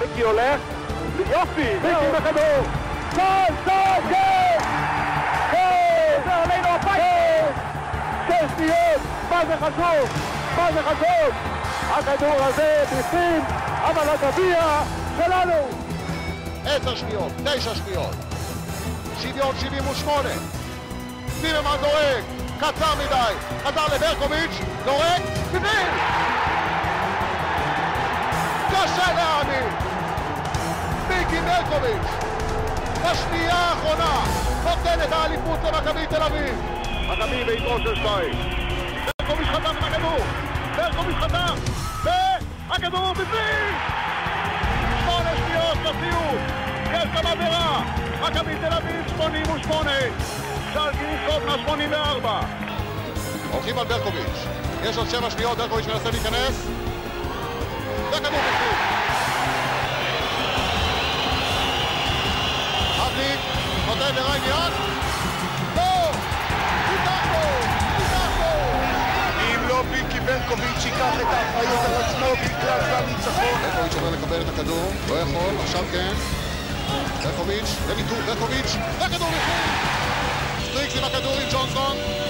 מיקי הולך, יופי, מיקי בכדור, גול, גול, כן! כן! זה עלינו הביתה! שש שניות, מה זה חשוב? מה זה חשוב? הכדור הזה בפנים, אבל הגביע שלנו! עשר שניות, תשע שניות, שוויון שבעים ושמונה, צימרמן דורק, קצר מדי, חזר לברקוביץ', דורק, בפנים! קשה להאמין! מיקי ברקוביץ', בשנייה האחרונה, נותן את האליפות למכבי תל אביב! מכבי ביתרו של שתיים. ברקוביץ' חזר עם הכדור! ברקוביץ' חזר! והכדור בפנים! שמונה שניות לסיום! יש גם עבירה! מכבי תל אביב 88! שרקי קובנה 84! הולכים על ברקוביץ'. יש עוד שבע שניות, ברקוביץ' מנסה להיכנס. וכדור בפנים! אבניק נותן לריין יד. לא! ניצחנו! ניצחנו! אם לא ביקי ברקוביץ' ייקח את האחריות על עצמו בגלל הניצחון. ברקוביץ' עובר לקבל את הכדור, לא יכול, עכשיו כן. ברקוביץ', לוויתור, ברקוביץ', והכדור בפנים! סטריקס עם הכדור עם ג'ונסון.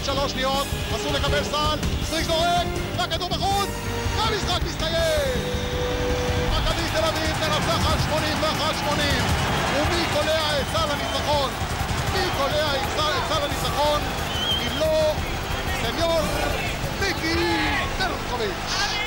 עוד שלוש שניות, אסור לקבל סל, סטריקס זורק, והכדור בחוץ, והמשחק מסתיים! מכבי תל אביב מנצחת 81-80 ומי קולע את סל הניצחון? מי קולע את סל הניצחון? אם לא, סניור מיקי ברקוביץ'.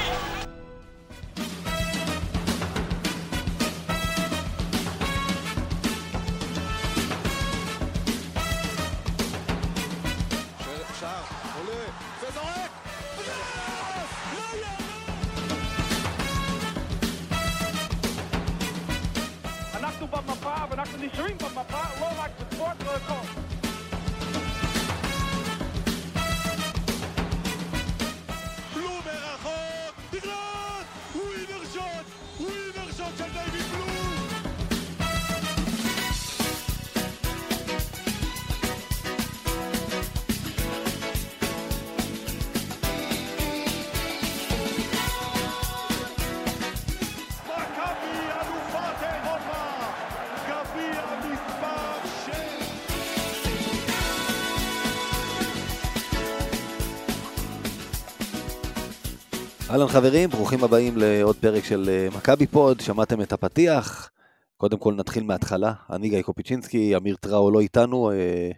אהלן חברים, ברוכים הבאים לעוד פרק של אה, מכבי פוד, שמעתם את הפתיח. קודם כל נתחיל מההתחלה, אני גיא קופיצ'ינסקי, אמיר טראו לא איתנו, אה,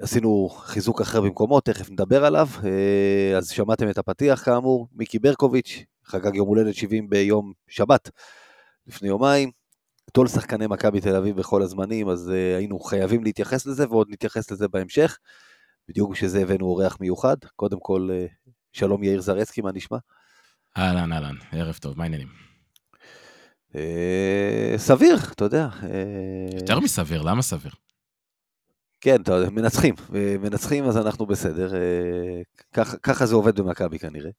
עשינו חיזוק אחר במקומו, תכף נדבר עליו. אה, אז שמעתם את הפתיח כאמור, מיקי ברקוביץ', חגג יום הולדת 70 ביום שבת, לפני יומיים. גדול שחקני מכבי תל אביב בכל הזמנים, אז אה, היינו חייבים להתייחס לזה, ועוד נתייחס לזה בהמשך. בדיוק בשביל זה הבאנו אורח מיוחד. קודם כל, אה, שלום יאיר זרצקי, מה נשמע? אהלן, אהלן, ערב טוב, מה העניינים? אה, סביר, אתה יודע. אה, יותר מסביר, למה סביר? כן, אתה יודע, מנצחים. אה, מנצחים אז אנחנו בסדר. אה, ככה- ככה זה עובד במכבי כנראה.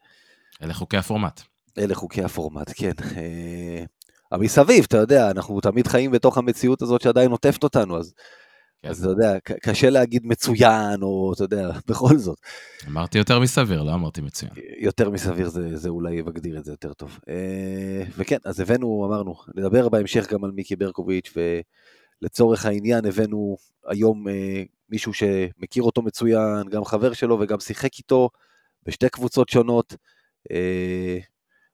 אלה חוקי הפורמט. אלה חוקי הפורמט, כן. אה, אבל מסביב, אתה יודע, אנחנו תמיד חיים בתוך המציאות הזאת שעדיין עוטפת אותנו, אז. אז אתה יודע, קשה להגיד מצוין, או אתה יודע, בכל זאת. אמרתי יותר מסביר, לא אמרתי מצוין. יותר מסביר זה, זה אולי מגדיר את זה יותר טוב. אה, וכן, אז הבאנו, אמרנו, נדבר בהמשך גם על מיקי ברקוביץ', ולצורך העניין הבאנו היום אה, מישהו שמכיר אותו מצוין, גם חבר שלו וגם שיחק איתו בשתי קבוצות שונות. אה,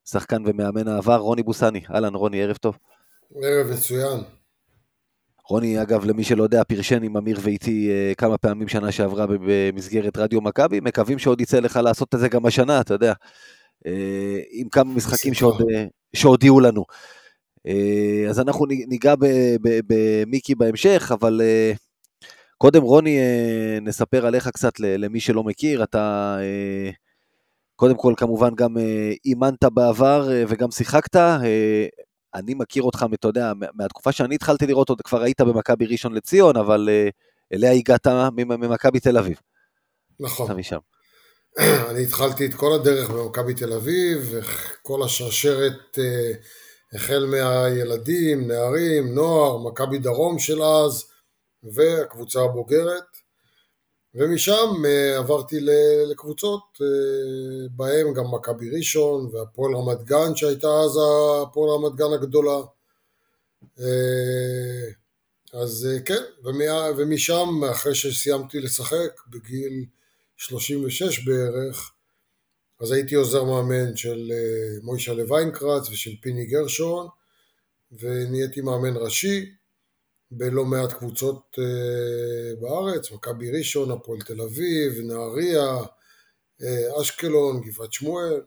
שחקן ומאמן העבר, רוני בוסני. אהלן, רוני, ערב טוב. ערב מצוין. רוני, אגב, למי שלא יודע, פרשן עם אמיר ואיתי אה, כמה פעמים שנה שעברה במסגרת רדיו מכבי, מקווים שעוד יצא לך לעשות את זה גם השנה, אתה יודע, אה, עם כמה משחקים. שעוד, אה, שהודיעו לנו. אז אנחנו ניגע במיקי בהמשך, אבל קודם, רוני, נספר עליך קצת למי שלא מכיר, אתה... קודם כל, כמובן, גם אימנת בעבר וגם שיחקת. אני מכיר אותך, אתה יודע, מה- מהתקופה שאני התחלתי לראות עוד, כבר היית במכבי ראשון לציון, אבל אה, אליה הגעת ממ- ממכבי תל אביב. נכון. אתה משם. אני התחלתי את כל הדרך במכבי תל אביב, כל השרשרת אה, החל מהילדים, נערים, נוער, מכבי דרום של אז, והקבוצה הבוגרת. ומשם אה, עברתי לקבוצות, אה, בהם גם מכבי ראשון והפועל רמת גן שהייתה אז הפועל רמת גן הגדולה. אה, אז כן, ומשם אחרי שסיימתי לשחק בגיל 36 בערך, אז הייתי עוזר מאמן של מוישה ויינקרץ ושל פיני גרשון ונהייתי מאמן ראשי בלא מעט קבוצות אה, בארץ, מכבי ראשון, הפועל תל אביב, נהריה, אה, אשקלון, גבעת שמואל,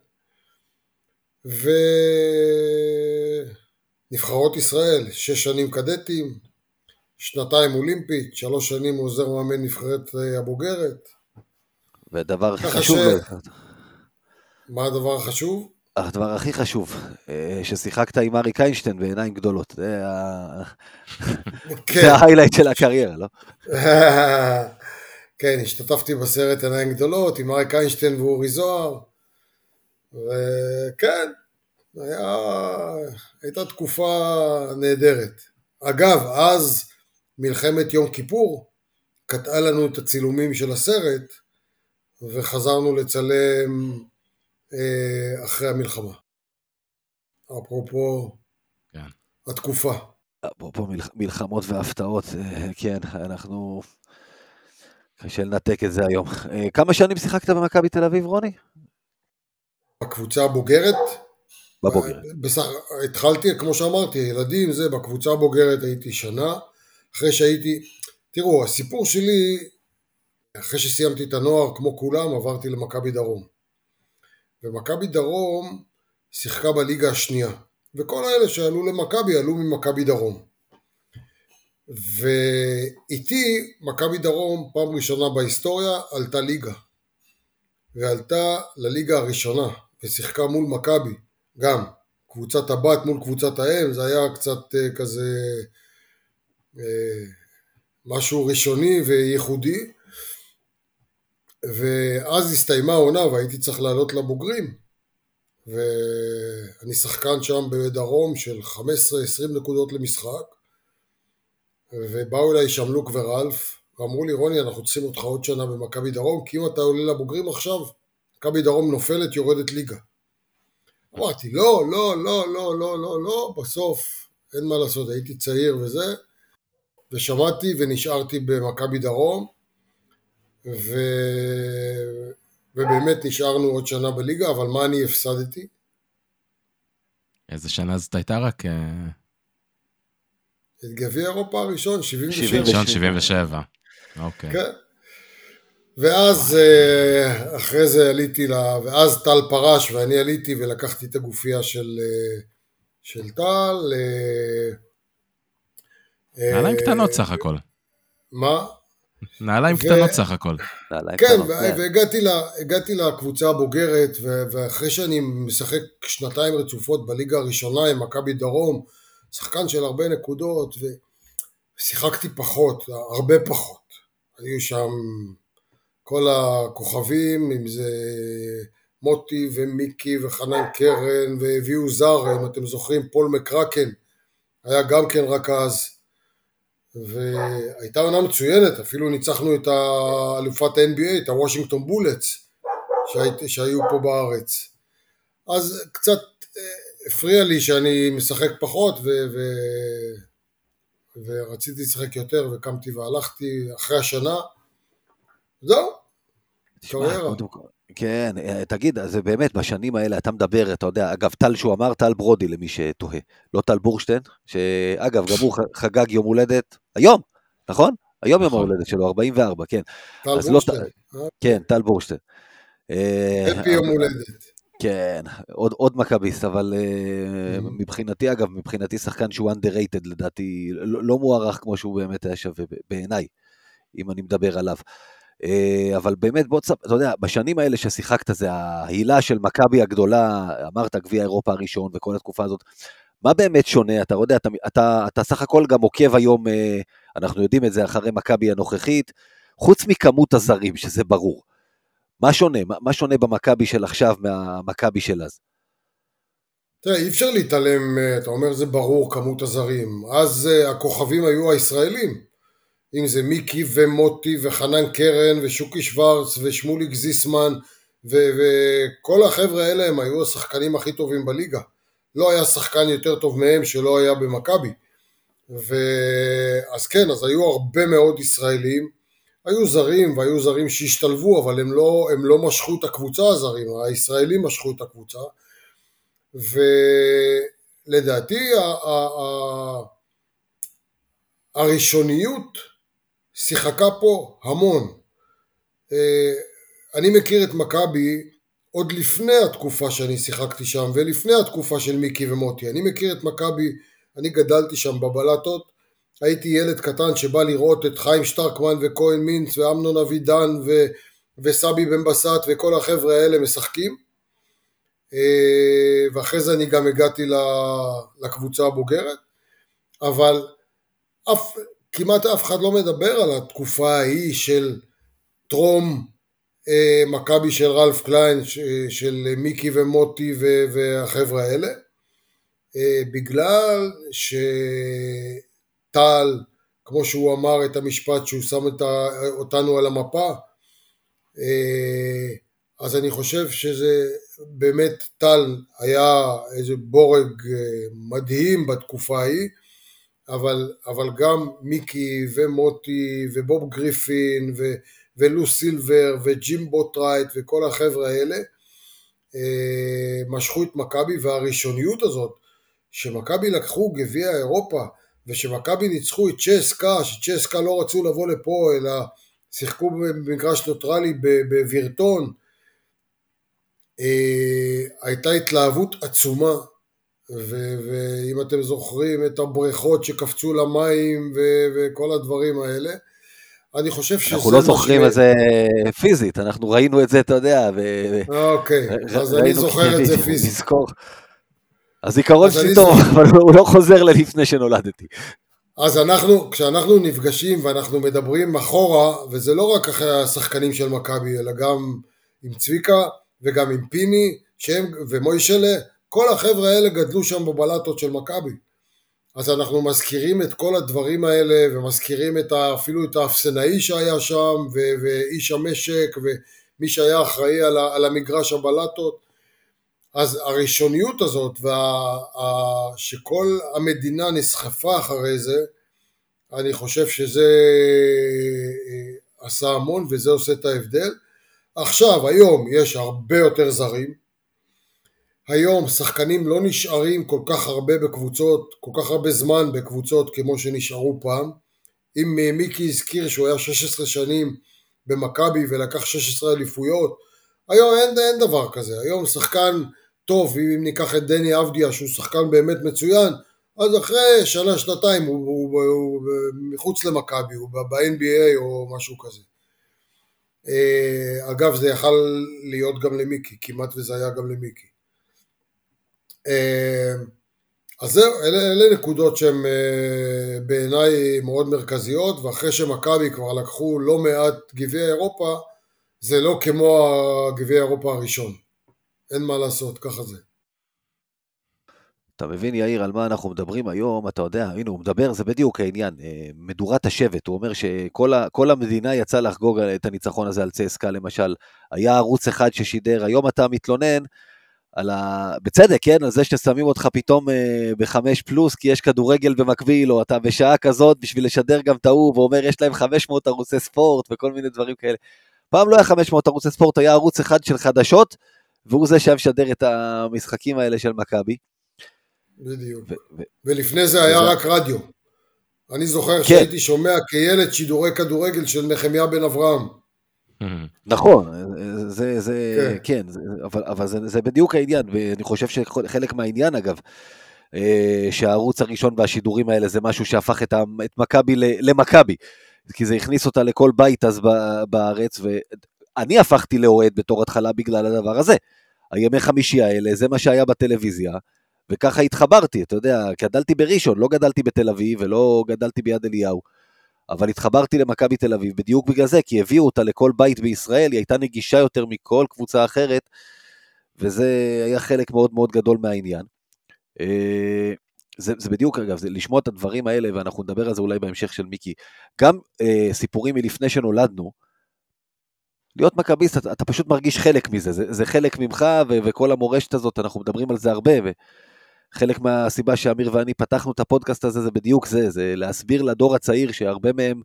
ונבחרות ישראל, שש שנים קדטים, שנתיים אולימפית, שלוש שנים עוזר מאמן נבחרת אה, הבוגרת. והדבר הכי חשוב... ש... מה הדבר החשוב? הדבר הכי חשוב, אה, ששיחקת עם אריק איינשטיין בעיניים גדולות. זה, כן. ההיילייט של הקריירה, לא? כן, השתתפתי בסרט עיניים גדולות עם אריק איינשטיין ואורי זוהר, וכן, היה, הייתה תקופה נהדרת. אגב, אז מלחמת יום כיפור קטעה לנו את הצילומים של הסרט, וחזרנו לצלם אחרי המלחמה. אפרופו כן. התקופה. אפרופו מלחמות והפתעות, אה, כן, אנחנו... קשה לנתק את זה היום. אה, כמה שנים שיחקת במכבי תל אביב, רוני? בקבוצה הבוגרת? בבוגרת. בסך, התחלתי, כמו שאמרתי, ילדים, זה, בקבוצה הבוגרת הייתי שנה. אחרי שהייתי... תראו, הסיפור שלי, אחרי שסיימתי את הנוער, כמו כולם, עברתי למכבי דרום. ומכבי דרום שיחקה בליגה השנייה. וכל האלה שעלו למכבי עלו ממכבי דרום. ואיתי מכבי דרום פעם ראשונה בהיסטוריה עלתה ליגה. ועלתה לליגה הראשונה ושיחקה מול מכבי גם. קבוצת הבת מול קבוצת האם זה היה קצת uh, כזה uh, משהו ראשוני וייחודי ואז הסתיימה העונה והייתי צריך לעלות לבוגרים. ואני שחקן שם בדרום של 15-20 נקודות למשחק. ובאו אליי שמלוק ורלף ואמרו לי רוני אנחנו צריכים אותך עוד שנה במכבי דרום כי אם אתה עולה לבוגרים עכשיו מכבי דרום נופלת יורדת ליגה. אמרתי לא לא לא לא לא לא לא בסוף אין מה לעשות הייתי צעיר וזה. ושמעתי ונשארתי במכבי דרום ו... ובאמת נשארנו עוד שנה בליגה, אבל מה אני הפסדתי? איזה שנה זאת הייתה רק? אה, את גביע אירופה הראשון, 77. 77, אוקיי. כן. ואז אה, אחרי זה עליתי, לה, ואז טל פרש ואני עליתי ולקחתי את הגופייה של, אה, של טל. נעליים קטנות סך הכל. מה? נעליים קטנות סך הכל. כן, כן, והגעתי לקבוצה הבוגרת, ואחרי שאני משחק שנתיים רצופות בליגה הראשונה עם מכבי דרום, שחקן של הרבה נקודות, ושיחקתי פחות, הרבה פחות. היו שם כל הכוכבים, אם זה מוטי ומיקי וחנן קרן, והביאו זר, אם אתם זוכרים, פול מקרקן, היה גם כן רק אז. והייתה עונה מצוינת, אפילו ניצחנו את אלופת ה-NBA, את הוושינגטון בולטס שהיו פה בארץ. אז קצת אה, הפריע לי שאני משחק פחות ו... ו... ורציתי לשחק יותר וקמתי והלכתי אחרי השנה. זהו, קריירה. כן, אה, תגיד, זה באמת, בשנים האלה אתה מדבר, אתה יודע, אגב, טל שהוא אמר, טל ברודי למי שתוהה, לא טל בורשטיין, שאגב, גם הוא חגג יום הולדת היום, נכון? היום יום נכון. ההולדת שלו, 44, כן. טל לא בורשטיין. לא, כן, טל בורשטיין. הפי יום הולדת. כן, עוד, עוד מכביסט, אבל mm-hmm. מבחינתי, אגב, מבחינתי שחקן שהוא underrated, לדעתי, לא, לא מוערך כמו שהוא באמת היה שווה בעיניי, אם אני מדבר עליו. אה, אבל באמת, בוא תספר, אתה יודע, בשנים האלה ששיחקת, זה ההילה של מכבי הגדולה, אמרת גביע אירופה הראשון וכל התקופה הזאת, מה באמת שונה? אתה יודע, אתה, אתה, אתה סך הכל גם עוקב היום, אה, אנחנו יודעים את זה אחרי מכבי הנוכחית, חוץ מכמות הזרים, שזה ברור. מה שונה? מה, מה שונה במכבי של עכשיו מהמכבי של אז? תראה, אי אפשר להתעלם, אה, אתה אומר זה ברור, כמות הזרים. אז הכוכבים היו הישראלים. אם זה מיקי ומוטי וחנן קרן ושוקי שוורץ ושמוליק זיסמן ו- וכל החבר'ה האלה הם היו השחקנים הכי טובים בליגה. לא היה שחקן יותר טוב מהם שלא היה במכבי. אז כן, אז היו הרבה מאוד ישראלים, היו זרים והיו זרים שהשתלבו, אבל הם לא, הם לא משכו את הקבוצה הזרים, הישראלים משכו את הקבוצה. ולדעתי ה- ה- הראשוניות שיחקה פה המון. אה, אני מכיר את מכבי עוד לפני התקופה שאני שיחקתי שם ולפני התקופה של מיקי ומוטי. אני מכיר את מכבי, אני גדלתי שם בבלטות, הייתי ילד קטן שבא לראות את חיים שטרקמן וכהן מינץ ואמנון אבידן ו... וסבי בן בסט וכל החבר'ה האלה משחקים. אה, ואחרי זה אני גם הגעתי לקבוצה הבוגרת, אבל אף, כמעט אף אחד לא מדבר על התקופה ההיא של טרום אה, מכבי של רלף קליין, של מיקי ומוטי והחבר'ה האלה, אה, בגלל שטל, כמו שהוא אמר את המשפט שהוא שם את אותנו על המפה, אה, אז אני חושב שזה באמת טל היה איזה בורג מדהים בתקופה ההיא, אבל, אבל גם מיקי ומוטי ובוב גריפין ו, ולו סילבר וג'ים בוטרייט וכל החבר'ה האלה אה, משכו את מכבי והראשוניות הזאת שמכבי לקחו גביע אירופה ושמכבי ניצחו את צ'סקה, שצ'סקה לא רצו לבוא לפה אלא שיחקו במגרש נוטרלי בווירטון אה, הייתה התלהבות עצומה ואם אתם זוכרים את הבריכות שקפצו למים ו- וכל הדברים האלה, אני חושב שזה... אנחנו לא זוכרים את זה פיזית, אנחנו ראינו את זה, אתה יודע, ו... אוקיי, אז אני זוכר את זה פיזית. נזכור. הזיכרון שלי טוב, אבל הוא לא חוזר ללפני שנולדתי. אז אנחנו, כשאנחנו נפגשים ואנחנו מדברים אחורה, וזה לא רק אחרי השחקנים של מכבי, אלא גם עם צביקה וגם עם פיני, שהם, ומוישלה, כל החבר'ה האלה גדלו שם בבלטות של מכבי. אז אנחנו מזכירים את כל הדברים האלה, ומזכירים את ה, אפילו את האפסנאי שהיה שם, ו, ואיש המשק, ומי שהיה אחראי על, ה, על המגרש הבלטות. אז הראשוניות הזאת, וה, ה, שכל המדינה נסחפה אחרי זה, אני חושב שזה אה, עשה המון, וזה עושה את ההבדל. עכשיו, היום יש הרבה יותר זרים, היום שחקנים לא נשארים כל כך הרבה בקבוצות, כל כך הרבה זמן בקבוצות כמו שנשארו פעם. אם מיקי הזכיר שהוא היה 16 שנים במכבי ולקח 16 אליפויות, היום אין, אין דבר כזה. היום שחקן טוב, אם ניקח את דני אבדיה שהוא שחקן באמת מצוין, אז אחרי שנה, שנתיים הוא, הוא, הוא, הוא מחוץ למכבי, הוא ב-NBA או משהו כזה. אה, אגב, זה יכל להיות גם למיקי, כמעט וזה היה גם למיקי. אה, אז זהו, אלה, אלה נקודות שהן אה, בעיניי מאוד מרכזיות, ואחרי שמכבי כבר לקחו לא מעט גביע אירופה, זה לא כמו הגביע אירופה הראשון. אין מה לעשות, ככה זה. אתה מבין, יאיר, על מה אנחנו מדברים היום? אתה יודע, הנה, הוא מדבר, זה בדיוק העניין. אה, מדורת השבט, הוא אומר שכל המדינה יצאה לחגוג את הניצחון הזה על צסקה, למשל. היה ערוץ אחד ששידר, היום אתה מתלונן על ה... בצדק, כן? על זה ששמים אותך פתאום אה, בחמש פלוס, כי יש כדורגל במקביל, או אתה בשעה כזאת בשביל לשדר גם את ההוא, ואומר, יש להם 500 ערוצי ספורט וכל מיני דברים כאלה. פעם לא היה 500 ערוצי ספורט, היה ערוץ אחד של חדשות, והוא זה שהיה משדר את המשחקים האלה של מכבי. בדיוק. ו- ו- ולפני זה היה וזה... רק רדיו. אני זוכר כן. שהייתי שומע כילד שידורי כדורגל של נחמיה בן אברהם. נכון, זה, זה, כן, כן אבל זה, זה בדיוק העניין, ואני חושב שחלק מהעניין אגב, אה, שהערוץ הראשון והשידורים האלה זה משהו שהפך את, את מכבי למכבי, כי זה הכניס אותה לכל בית אז בארץ, ואני הפכתי לאוהד בתור התחלה בגלל הדבר הזה. הימי חמישי האלה, זה מה שהיה בטלוויזיה, וככה התחברתי, אתה יודע, גדלתי בראשון, לא גדלתי בתל אביב ולא גדלתי ביד אליהו. אבל התחברתי למכבי תל אביב בדיוק בגלל זה, כי הביאו אותה לכל בית בישראל, היא הייתה נגישה יותר מכל קבוצה אחרת, וזה היה חלק מאוד מאוד גדול מהעניין. אה, זה, זה בדיוק, אגב, זה לשמוע את הדברים האלה, ואנחנו נדבר על זה אולי בהמשך של מיקי. גם אה, סיפורים מלפני שנולדנו, להיות מכביסט, אתה, אתה פשוט מרגיש חלק מזה, זה, זה חלק ממך, ו, וכל המורשת הזאת, אנחנו מדברים על זה הרבה, וחלק מהסיבה שאמיר ואני פתחנו את הפודקאסט הזה, זה בדיוק זה, זה להסביר לדור הצעיר שהרבה מהם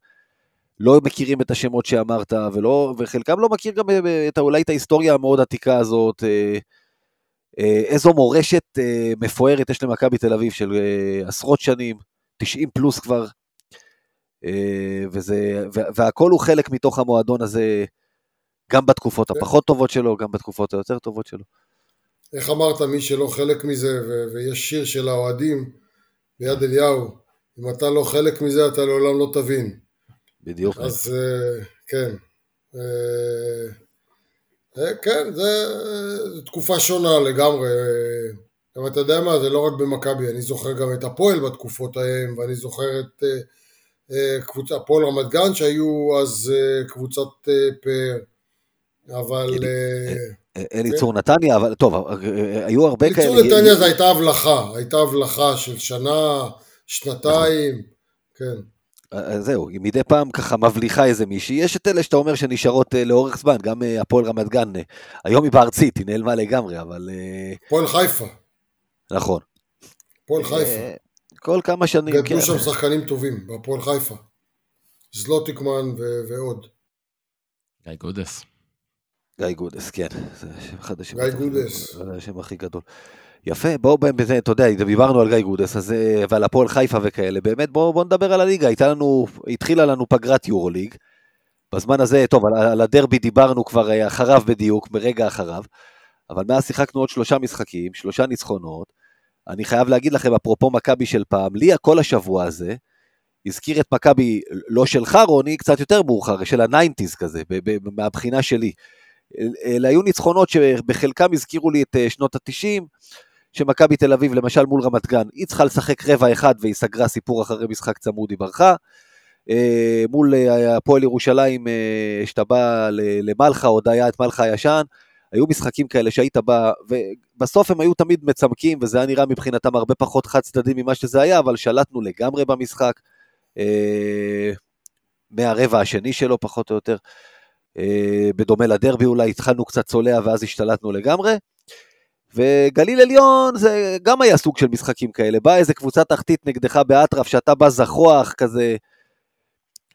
לא מכירים את השמות שאמרת, ולא, וחלקם לא מכיר גם אה, את, אולי את ההיסטוריה המאוד עתיקה הזאת, אה, אה, איזו מורשת מפוארת יש למכבי תל אביב של עשרות שנים, 90 פלוס כבר, וזה, והכל הוא חלק מתוך המועדון הזה, גם בתקופות הפחות טובות שלו, גם בתקופות היותר טובות שלו. איך אמרת, מי שלא חלק מזה, ו- ויש שיר של האוהדים ביד אליהו, אם אתה לא חלק מזה, אתה לעולם לא תבין. בדיוק. אז כן. אה, כן, זה, זה תקופה שונה לגמרי. אבל אתה יודע מה, זה לא רק במכבי, אני זוכר גם את הפועל בתקופות ההם, ואני זוכר את uh, uh, קבוצה, הפועל רמת גן שהיו אז uh, קבוצת uh, פאר, אבל... אליצור כן. נתניה, אבל טוב, היו הרבה כאלה. אליצור נתניה זה הייתה הבלחה, הייתה הבלחה של שנה, שנתיים, כן. אה, זהו, היא מדי פעם ככה מבליחה איזה מישהי. יש את אלה שאתה אומר שנשארות אה, לאורך זמן, גם אה, הפועל רמת גן, היום היא בארצית, היא נעלמה לגמרי, אבל... הפועל חיפה. נכון. הפועל חיפה. כל כמה שנים, גדלו כן. שם שחקנים טובים, בהפועל חיפה. זלוטיקמן ועוד. גיא גודס. גיא גודס, כן. זה אחד השמות. גיא גודס. זה השם הכי גדול. יפה, בואו באמת, אתה יודע, דיברנו על גיא גודס אז, אה, ועל הפועל חיפה וכאלה, באמת בואו בוא נדבר על הליגה, הייתה לנו, התחילה לנו פגרת יורוליג, בזמן הזה, טוב, על, על הדרבי דיברנו כבר אה, אחריו בדיוק, ברגע אחריו, אבל מאז שיחקנו עוד שלושה משחקים, שלושה ניצחונות, אני חייב להגיד לכם, אפרופו מכבי של פעם, לי הכל השבוע הזה, הזכיר את מכבי, לא שלך רוני, קצת יותר מאוחר, של ה nineties כזה, מהבחינה שלי. אלה היו ניצחונות שבחלקם הזכירו לי את אה, שנות התשעים, שמכבי תל אביב, למשל מול רמת גן, היא צריכה לשחק רבע אחד והיא סגרה סיפור אחרי משחק צמוד, היא ברחה. אה, מול אה, הפועל ירושלים, שאתה בא למלחה, עוד היה את מלחה הישן, היו משחקים כאלה שהיית בא, ובסוף הם היו תמיד מצמקים, וזה היה נראה מבחינתם הרבה פחות חד צדדי ממה שזה היה, אבל שלטנו לגמרי במשחק, מהרבע השני שלו פחות או יותר. בדומה לדרבי אולי התחלנו קצת צולע ואז השתלטנו לגמרי. וגליל עליון זה גם היה סוג של משחקים כאלה, באה איזה קבוצה תחתית נגדך באטרף, שאתה בא זחוח כזה,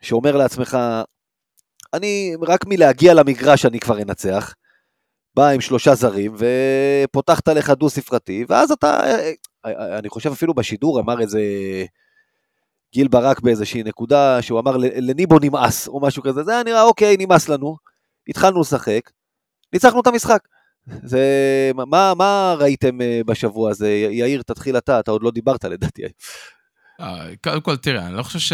שאומר לעצמך, אני רק מלהגיע למגרש אני כבר אנצח, בא עם שלושה זרים, ופותחת לך דו ספרתי, ואז אתה, אני חושב אפילו בשידור אמר איזה גיל ברק באיזושהי נקודה, שהוא אמר לניבו נמאס, או משהו כזה, זה היה נראה אוקיי, נמאס לנו, התחלנו לשחק, ניצחנו את המשחק. זה, מה, מה ראיתם אה, בשבוע הזה? יאיר, תתחיל אתה, אתה עוד לא דיברת לדעתי. אה, קודם כל, תראה, אני לא חושב ש...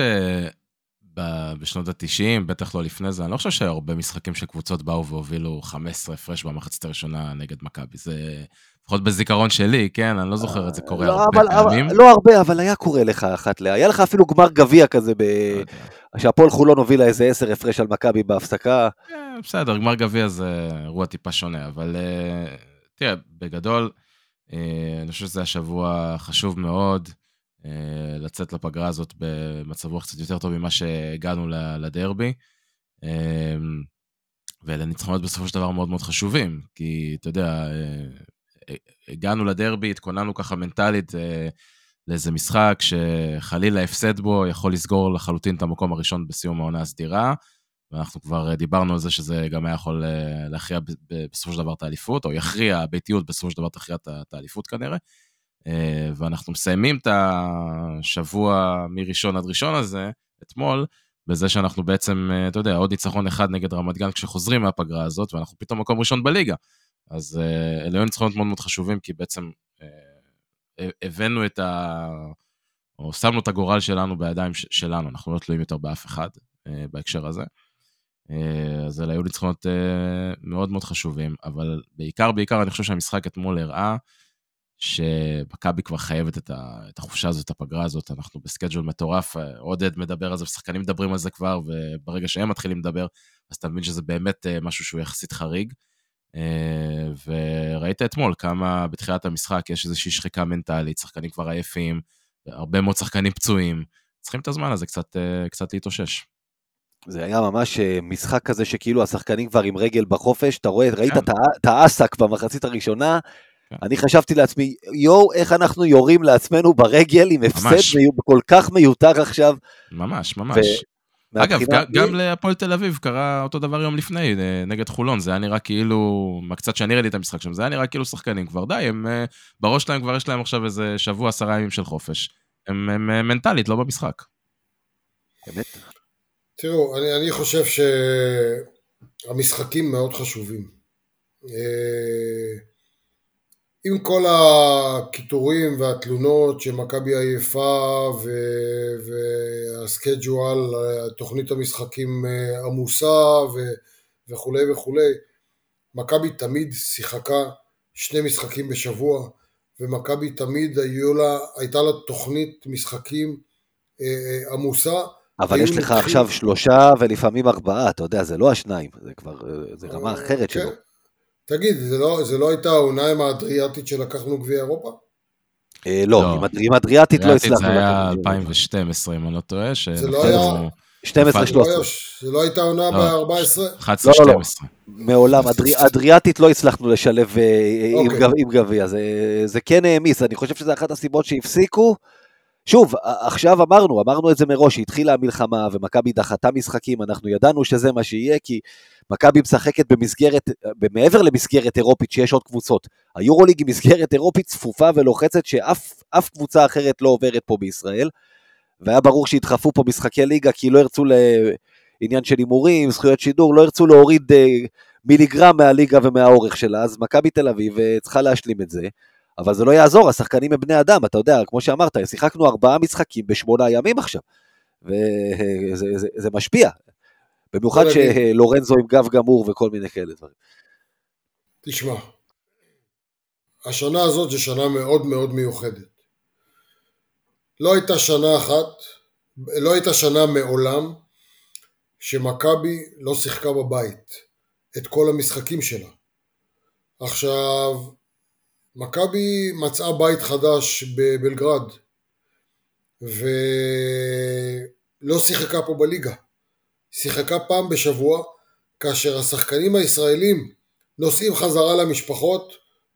בשנות ה-90, בטח לא לפני זה, אני לא חושב שהיו הרבה משחקים של קבוצות באו והובילו 15 הפרש במחצית הראשונה נגד מכבי. זה לפחות בזיכרון שלי, כן? אני לא זוכר את זה קורה לא, הרבה אבל, פעמים. אבל, לא הרבה, אבל היה קורה לך אחת ל... היה לך אפילו גמר גביע כזה, ב... לא שהפועל חולון הובילה איזה 10 הפרש על מכבי בהפסקה. כן, בסדר, גמר גביע זה אירוע טיפה שונה, אבל uh, תראה, בגדול, uh, אני חושב שזה השבוע חשוב מאוד. אה, לצאת לפגרה הזאת במצב רוח קצת יותר טוב ממה שהגענו לדרבי. אה, ואלה ניצחונות בסופו של דבר מאוד מאוד חשובים, כי אתה יודע, אה, הגענו לדרבי, התכוננו ככה מנטלית לאיזה משחק שחלילה הפסד בו יכול לסגור לחלוטין את המקום הראשון בסיום העונה הסדירה, ואנחנו כבר דיברנו על זה שזה גם היה יכול להכריע בסופו של דבר את האליפות, או יכריע, הביתיות בסופו של דבר תכריע את האליפות כנראה. אה, ואנחנו מסיימים את השבוע מראשון עד ראשון הזה, אתמול, בזה שאנחנו בעצם, אה, אתה יודע, עוד ניצחון אחד נגד רמת גן כשחוזרים מהפגרה הזאת, ואנחנו פתאום מקום ראשון בליגה. אז אה, אלה היו ניצחונות מאוד מאוד חשובים, כי בעצם הבאנו את ה... או שמנו את הגורל שלנו בידיים שלנו, אנחנו לא תלויים יותר באף אחד בהקשר הזה. אז אלה היו ניצחונות מאוד מאוד חשובים, אבל בעיקר, בעיקר אני חושב שהמשחק אתמול הראה שמכבי כבר חייבת את, החופשה הזאת, את הפגרה הזאת, אנחנו בסקייג'ול מטורף, עודד מדבר על זה, ושחקנים מדברים על זה כבר, וברגע שהם מתחילים לדבר, אז אתה מבין שזה באמת אה, משהו שהוא יחסית חריג. אה, וראית אתמול כמה בתחילת המשחק יש איזושהי שחיקה מנטלית, שחקנים כבר עייפים, הרבה מאוד שחקנים פצועים. צריכים את הזמן הזה קצת, קצת להתאושש. זה היה ממש משחק כזה שכאילו השחקנים כבר עם רגל בחופש, אתה רואה, ראית כן. את האסק במחצית הראשונה, כן. אני חשבתי לעצמי, יואו, איך אנחנו יורים לעצמנו ברגל עם הפסד כל כך מיותר עכשיו. ממש, ממש. אגב, גם להפועל תל אביב קרה אותו דבר יום לפני, אה, נגד חולון, זה היה נראה כאילו, מהקצת שאני ראיתי את המשחק שם, זה היה נראה כאילו שחקנים כבר, די, הם, אה, בראש שלהם כבר יש להם עכשיו איזה שבוע, עשרה ימים של חופש. הם, הם אה, מנטלית, לא במשחק. באמת? תראו, אני, אני חושב שהמשחקים מאוד חשובים. עם כל הקיטורים והתלונות שמכבי עייפה והסקייג'ואל, תוכנית המשחקים אה, עמוסה ו... וכולי וכולי, מכבי תמיד שיחקה שני משחקים בשבוע ומכבי תמיד לה, הייתה לה תוכנית משחקים אה, אה, עמוסה. אבל יש לך מתחיל... עכשיו שלושה ולפעמים ארבעה, אתה יודע, זה לא השניים, זה כבר, זה רמה אחרת כן. שלו. תגיד, זה לא, זה לא הייתה העונה עם האדריאטית שלקחנו גביע אירופה? אה, לא, לא, עם אדריאטית לא הצלחנו. זה היה 2012, אם אני לא טועה. זה לא היה... 12, 13. זה לא הייתה עונה לא. ב-14? 11, 12. מעולם, אדריאטית לא הצלחנו לשלב אה, אוקיי. עם גביע, זה כן העמיס, אני חושב שזה אחת הסיבות שהפסיקו. שוב, עכשיו אמרנו, אמרנו את זה מראש, שהתחילה המלחמה ומכבי דחתה משחקים, אנחנו ידענו שזה מה שיהיה, כי מכבי משחקת במסגרת, למסגרת אירופית שיש עוד קבוצות. היורוליג היא מסגרת אירופית צפופה ולוחצת שאף קבוצה אחרת לא עוברת פה בישראל, והיה ברור שידחפו פה משחקי ליגה כי לא ירצו לעניין של הימורים, זכויות שידור, לא ירצו להוריד אה, מיליגרם מהליגה ומהאורך שלה, אז מכבי תל אביב אה, צריכה להשלים את זה. אבל זה לא יעזור, השחקנים הם בני אדם, אתה יודע, כמו שאמרת, שיחקנו ארבעה משחקים בשמונה ימים עכשיו, וזה זה, זה משפיע, במיוחד שלורנזו עם גב גמור וכל מיני כאלה דברים. תשמע, השנה הזאת זו שנה מאוד מאוד מיוחדת. לא הייתה שנה אחת, לא הייתה שנה מעולם שמכבי לא שיחקה בבית את כל המשחקים שלה. עכשיו, מכבי מצאה בית חדש בבלגרד ולא שיחקה פה בליגה. שיחקה פעם בשבוע כאשר השחקנים הישראלים נוסעים חזרה למשפחות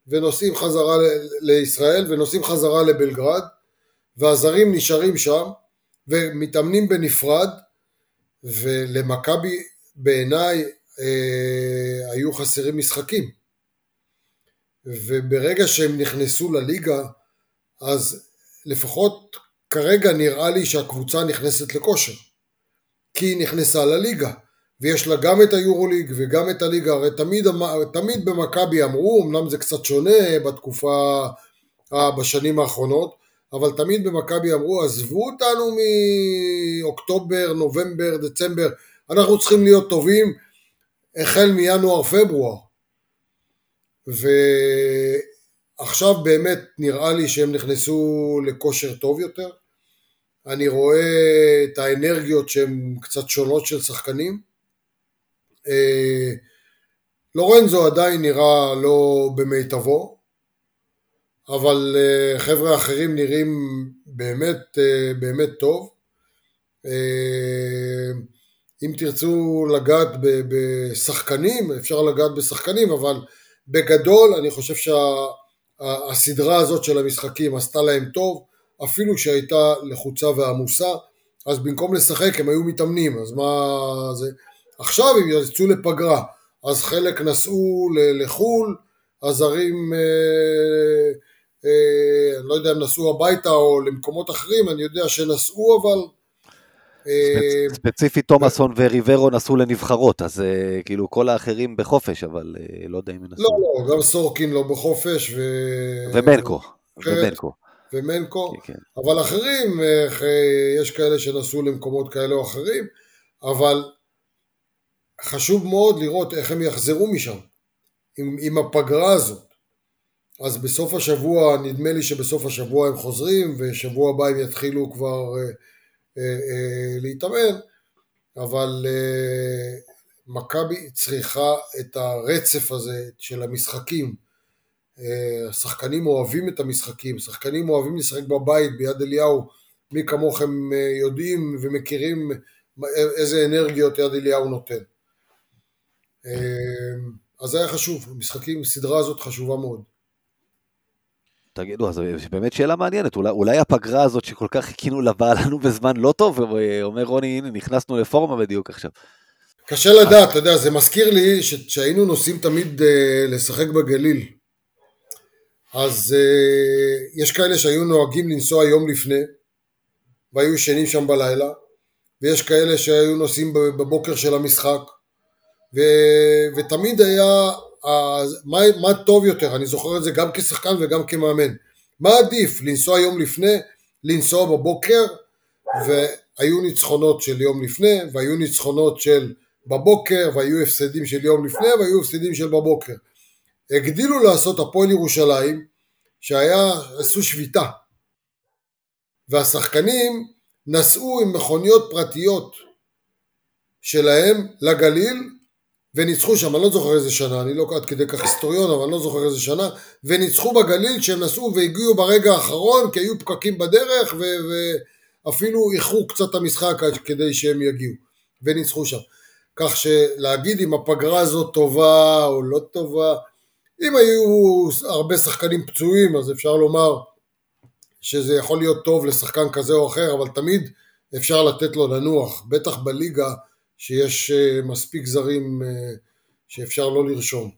ונוסעים חזרה לישראל ונוסעים חזרה לבלגרד והזרים נשארים שם ומתאמנים בנפרד ולמכבי בעיניי אה, היו חסרים משחקים וברגע שהם נכנסו לליגה, אז לפחות כרגע נראה לי שהקבוצה נכנסת לכושר. כי היא נכנסה לליגה, ויש לה גם את היורוליג וגם את הליגה, הרי תמיד, תמיד במכבי אמרו, אמנם זה קצת שונה בתקופה, בשנים האחרונות, אבל תמיד במכבי אמרו, עזבו אותנו מאוקטובר, נובמבר, דצמבר, אנחנו צריכים להיות טובים החל מינואר-פברואר. ועכשיו באמת נראה לי שהם נכנסו לכושר טוב יותר. אני רואה את האנרגיות שהן קצת שונות של שחקנים. אה, לורנזו עדיין נראה לא במיטבו, אבל אה, חבר'ה אחרים נראים באמת אה, באמת טוב. אם תרצו לגעת בשחקנים, אפשר לגעת בשחקנים, אבל בגדול אני חושב שהסדרה שה, הזאת של המשחקים עשתה להם טוב, אפילו שהייתה לחוצה ועמוסה, אז במקום לשחק הם היו מתאמנים, אז מה זה... עכשיו הם יצאו לפגרה, אז חלק נסעו לחו"ל, הזרים, אה, אה, אני לא יודע אם נסעו הביתה או למקומות אחרים, אני יודע שנסעו אבל אה, ספציפית תומאסון וריברו נסעו לנבחרות, אז אה, כאילו כל האחרים בחופש, אבל אה, לא יודע אם נסעו. לא, לא, גם סורקין לא בחופש. ו... ומנקו. ומנקו. ומנקו, כן, כן. אבל אחרים, יש כאלה שנסעו למקומות כאלה או אחרים, אבל חשוב מאוד לראות איך הם יחזרו משם, עם, עם הפגרה הזאת. אז בסוף השבוע, נדמה לי שבסוף השבוע הם חוזרים, ושבוע הבא הם יתחילו כבר אה, אה, להתאמן, אבל אה, מכבי צריכה את הרצף הזה של המשחקים השחקנים אוהבים את המשחקים, שחקנים אוהבים לשחק בבית ביד אליהו, מי כמוכם יודעים ומכירים איזה אנרגיות יד אליהו נותן. אז זה היה חשוב, משחקים, הסדרה הזאת חשובה מאוד. תגידו, אז באמת שאלה מעניינת, אולי, אולי הפגרה הזאת שכל כך חיכינו לה באה לנו בזמן לא טוב, אומר רוני, הנה נכנסנו לפורמה בדיוק עכשיו. קשה לדעת, אתה יודע, זה מזכיר לי שהיינו נוסעים תמיד uh, לשחק בגליל. אז uh, יש כאלה שהיו נוהגים לנסוע יום לפני, והיו ישנים שם בלילה, ויש כאלה שהיו נוסעים בבוקר של המשחק, ו, ותמיד היה, uh, מה, מה טוב יותר, אני זוכר את זה גם כשחקן וגם כמאמן, מה עדיף, לנסוע יום לפני, לנסוע בבוקר, והיו ניצחונות של יום לפני, והיו ניצחונות של בבוקר, והיו הפסדים של יום לפני, והיו הפסדים של בבוקר. הגדילו לעשות הפועל ירושלים, שהיה, עשו שביתה. והשחקנים נסעו עם מכוניות פרטיות שלהם לגליל וניצחו שם, אני לא זוכר איזה שנה, אני לא עד כדי כך היסטוריון, אבל אני לא זוכר איזה שנה, וניצחו בגליל כשהם נסעו והגיעו ברגע האחרון, כי היו פקקים בדרך, ואפילו איחרו קצת את המשחק כדי שהם יגיעו, וניצחו שם. כך שלהגיד אם הפגרה הזאת טובה או לא טובה, אם היו הרבה שחקנים פצועים אז אפשר לומר שזה יכול להיות טוב לשחקן כזה או אחר, אבל תמיד אפשר לתת לו לנוח, בטח בליגה שיש אה, מספיק זרים אה, שאפשר לא לרשום.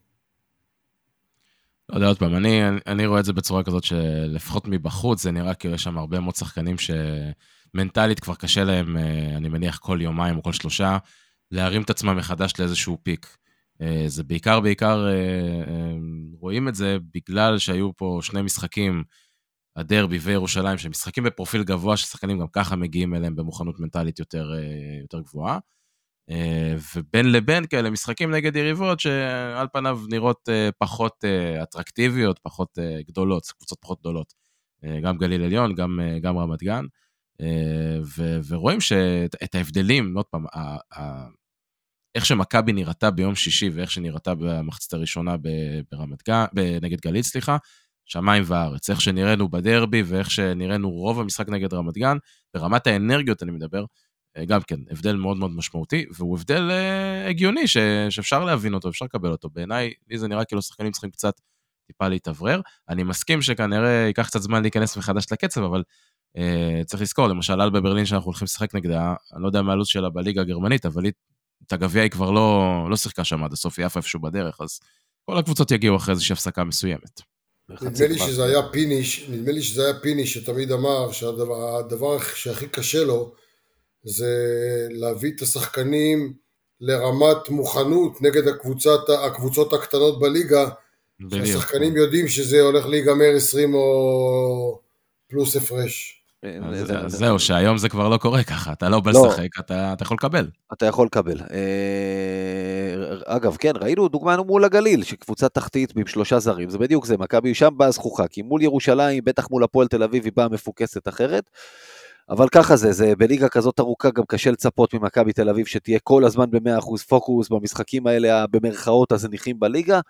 לא יודע, עוד פעם, אני, אני רואה את זה בצורה כזאת שלפחות מבחוץ זה נראה כאילו יש שם הרבה מאוד שחקנים שמנטלית כבר קשה להם, אה, אני מניח, כל יומיים או כל שלושה, להרים את עצמם מחדש לאיזשהו פיק. זה בעיקר, בעיקר רואים את זה בגלל שהיו פה שני משחקים, הדרבי וירושלים, שהם משחקים בפרופיל גבוה, ששחקנים גם ככה מגיעים אליהם במוכנות מנטלית יותר, יותר גבוהה. ובין לבין כאלה משחקים נגד יריבות שעל פניו נראות פחות אטרקטיביות, פחות גדולות, קבוצות פחות גדולות. גם גליל עליון, גם, גם רמת גן. ו, ורואים שאת ההבדלים, עוד פעם, איך שמכבי נראתה ביום שישי ואיך שנראתה במחצית הראשונה ברמת גן, נגד גליל, סליחה, שמיים וארץ. איך שנראינו בדרבי ואיך שנראינו רוב המשחק נגד רמת גן, ברמת האנרגיות אני מדבר, אה, גם כן, הבדל מאוד מאוד משמעותי, והוא הבדל אה, הגיוני ש, שאפשר להבין אותו, אפשר לקבל אותו. בעיניי, לי זה נראה כאילו שחקנים צריכים קצת טיפה להתאוורר. אני מסכים שכנראה ייקח קצת זמן להיכנס מחדש לקצב, אבל אה, צריך לזכור, למשל, אלבה ברלין שאנחנו הולכים לשחק נגדה, אני לא יודע מה הלו"ז שלה בליגה הגרמנית, אבל היא את הגביע היא כבר לא, לא שיחקה שם עד הסוף, היא עפה איפשהו בדרך, אז כל הקבוצות יגיעו אחרי איזושהי הפסקה מסוימת. נדמה לי שזה היה פיני, נדמה לי שזה היה פיני שתמיד אמר שהדבר שהכי קשה לו זה להביא את השחקנים לרמת מוכנות נגד הקבוצת, הקבוצות הקטנות בליגה, שהשחקנים יודעים שזה הולך להיגמר 20 או פלוס הפרש. זהו, שהיום זה כבר לא קורה ככה, אתה לא בא לא. לשחק, אתה יכול לקבל. אתה יכול לקבל. אה, אגב, כן, ראינו דוגמה מול הגליל, שקבוצה תחתית עם שלושה זרים, זה בדיוק זה, מכבי שם באה זכוכה, כי מול ירושלים, בטח מול הפועל תל אביב, היא באה מפוקסת אחרת. אבל ככה זה, זה בליגה כזאת ארוכה גם קשה לצפות ממכבי תל אביב שתהיה כל הזמן ב-100% פוקוס במשחקים האלה, במרכאות הזניחים בליגה.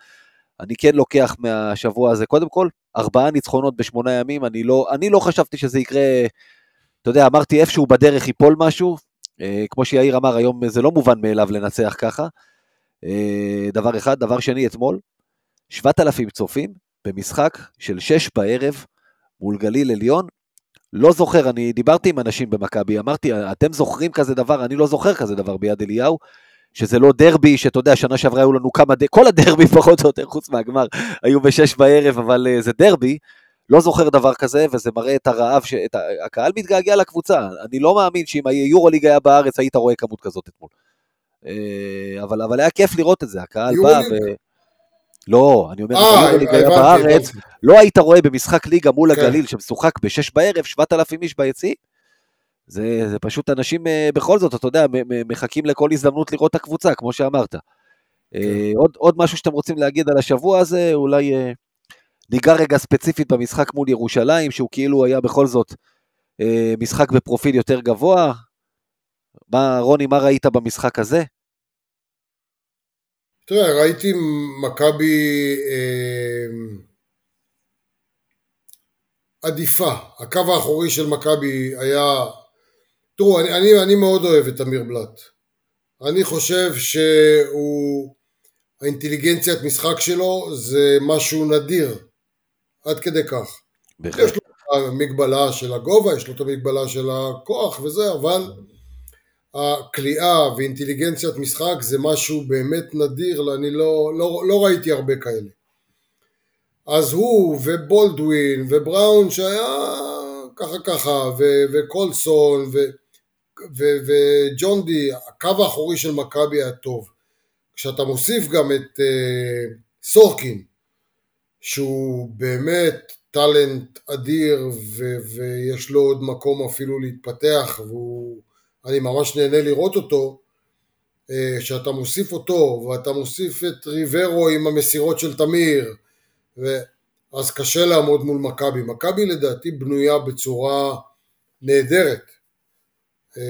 אני כן לוקח מהשבוע הזה, קודם כל, ארבעה ניצחונות בשמונה ימים, אני לא, אני לא חשבתי שזה יקרה, אתה יודע, אמרתי איפשהו בדרך ייפול משהו, אה, כמו שיאיר אמר, היום זה לא מובן מאליו לנצח ככה, אה, דבר אחד. דבר שני, אתמול, 7,000 צופים במשחק של שש בערב מול גליל עליון, לא זוכר, אני דיברתי עם אנשים במכבי, אמרתי, אתם זוכרים כזה דבר? אני לא זוכר כזה דבר ביד אליהו. שזה לא דרבי, שאתה יודע, שנה שעברה היו לנו כמה, ד... כל הדרבי פחות או יותר, חוץ מהגמר, היו בשש בערב, אבל uh, זה דרבי. לא זוכר דבר כזה, וזה מראה את הרעב, שאת... הקהל מתגעגע לקבוצה. אני לא מאמין שאם היורוליג היה בארץ, היית רואה כמות כזאת אתמול. Uh, אבל, אבל היה כיף לראות את זה, הקהל בא ו... לא, אני אומר, אם היורוליג היה בארץ, לא היית רואה במשחק ליגה מול כן. הגליל, שמשוחק בשש בערב, שבעת אלפים איש ביציעים. זה, זה פשוט אנשים אה, בכל זאת, אתה יודע, מחכים לכל הזדמנות לראות את הקבוצה, כמו שאמרת. כן. עוד, עוד משהו שאתם רוצים להגיד על השבוע הזה, אולי אה, ניגע רגע ספציפית במשחק מול ירושלים, שהוא כאילו היה בכל זאת אה, משחק בפרופיל יותר גבוה. מה, רוני, מה ראית במשחק הזה? תראה, ראיתי מכבי אה, עדיפה. הקו האחורי של מכבי היה... תראו, אני, אני, אני מאוד אוהב את אמיר בלאט. אני חושב שהוא... האינטליגנציית משחק שלו זה משהו נדיר, עד כדי כך. בהחלט. יש לו את המגבלה של הגובה, יש לו את המגבלה של הכוח וזה, אבל הכליאה ואינטליגנציית משחק זה משהו באמת נדיר, אני לא, לא, לא ראיתי הרבה כאלה. אז הוא ובולדווין ובראון שהיה ככה ככה ו- וקולסון ו- ו- וג'ון די, הקו האחורי של מכבי היה טוב. כשאתה מוסיף גם את uh, סורקין שהוא באמת טאלנט אדיר ו- ויש לו עוד מקום אפילו להתפתח ואני ממש נהנה לראות אותו אה, מוסיף אותו ואתה מוסיף את ריברו עם המסירות של תמיר ו... אז קשה לעמוד מול מכבי. מכבי לדעתי בנויה בצורה נהדרת. אה,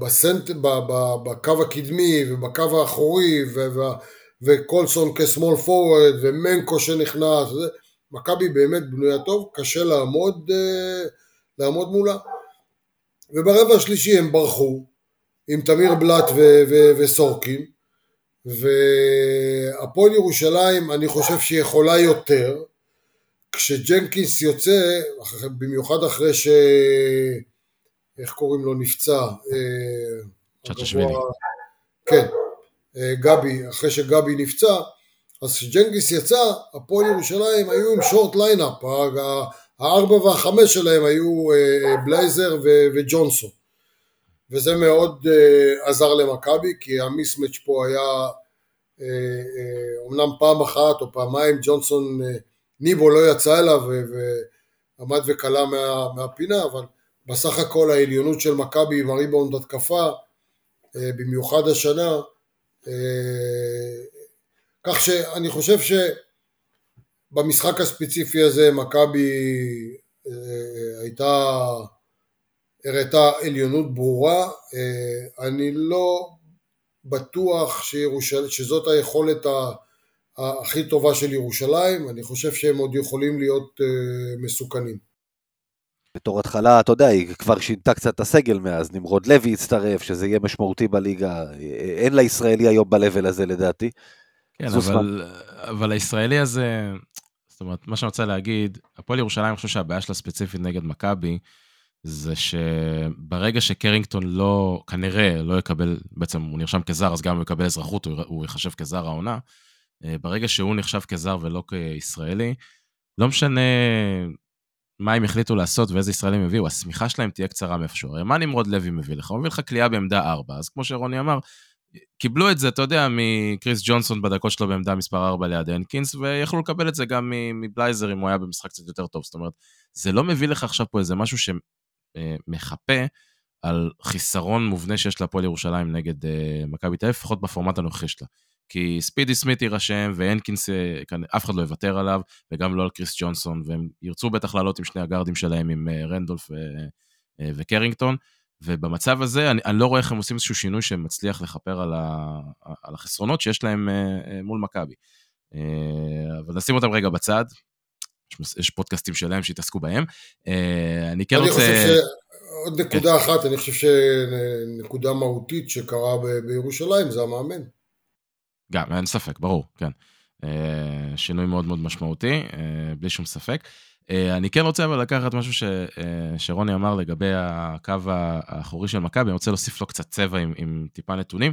בסנט, בקו הקדמי ובקו האחורי וקולסון כשמאל פורוורד ומנקו שנכנס, מכבי באמת בנויה טוב, קשה לעמוד, אה, לעמוד מולה. וברבע השלישי הם ברחו עם תמיר בלאט וסורקין והפועל ירושלים אני חושב שהיא יכולה יותר כשג'נקינס יוצא, במיוחד אחרי ש... איך קוראים לו נפצע? אה, צ'צ'שווילי. כן, אה, גבי, אחרי שגבי נפצע, אז כשג'נקינס יצא, הפועל ירושלים היו עם short lineup, הארבע והחמש שלהם היו אה, בלייזר וג'ונסון. וזה מאוד אה, עזר למכבי, כי ה mismatch פה היה אומנם אה, פעם אחת או פעמיים ג'ונסון, ניבו לא יצא אליו ועמד וכלה מה, מהפינה, אבל בסך הכל העליונות של מכבי עם הריבאונד התקפה, במיוחד השנה, כך שאני חושב שבמשחק הספציפי הזה מכבי uh, הייתה הראתה עליונות ברורה, אה, אני לא בטוח שירושל... שזאת היכולת הכי טובה של ירושלים, אני חושב שהם עוד יכולים להיות אה, מסוכנים. בתור התחלה, אתה יודע, היא כבר שינתה קצת את הסגל מאז, נמרוד לוי הצטרף, שזה יהיה משמעותי בליגה, אין לישראלי היום ב-level הזה לדעתי. כן, אבל, אבל הישראלי הזה, זאת אומרת, מה שאני רוצה להגיד, הפועל ירושלים, אני חושב שהבעיה שלה ספציפית נגד מכבי, זה שברגע שקרינגטון לא, כנראה לא יקבל, בעצם הוא נרשם כזר, אז גם הוא יקבל אזרחות, הוא ייחשב כזר העונה. אה, ברגע שהוא נחשב כזר ולא כישראלי, לא משנה מה הם החליטו לעשות ואיזה ישראלים הביאו, השמיכה שלהם תהיה קצרה מאיפשהו. הרי מה נמרוד לוי מביא לך? הוא מביא לך כליאה בעמדה 4, אז כמו שרוני אמר, קיבלו את זה, אתה יודע, מקריס ג'ונסון בדקות שלו בעמדה מספר 4 ליד הנקינס, ויכלו לקבל את זה גם מבלייזר אם הוא היה במשחק קצת יותר טוב. זאת אומרת, זה לא מביא לך עכשיו פה איזה משהו אה, מחפה על חיסרון מובנה שיש להפועל ירושלים נגד אה, מכבי תל אביב, לפחות בפורמט הנוכחי שלה. כי ספידי סמית יירשם, והנקינס, אה, אף אחד לא יוותר עליו, וגם לא על קריס ג'ונסון, והם ירצו בטח לעלות עם שני הגארדים שלהם, עם רנדולף וקרינגטון, ובמצב הזה, אני, אני לא רואה איך הם עושים איזשהו שינוי שמצליח לכפר על, ה, על החסרונות שיש להם מול מכבי. אבל נשים אותם רגע בצד, יש פודקאסטים שלהם שהתעסקו בהם. אה, אני כן אני רוצה... חושב ש... עוד נקודה כן. אחת, אני חושב שנקודה מהותית שקרה ב... בירושלים זה המאמן. גם, אין ספק, ברור, כן. אה, שינוי מאוד מאוד משמעותי, אה, בלי שום ספק. אני כן רוצה אבל לקחת משהו ש, שרוני אמר לגבי הקו האחורי של מכבי, אני רוצה להוסיף לו קצת צבע עם, עם טיפה נתונים.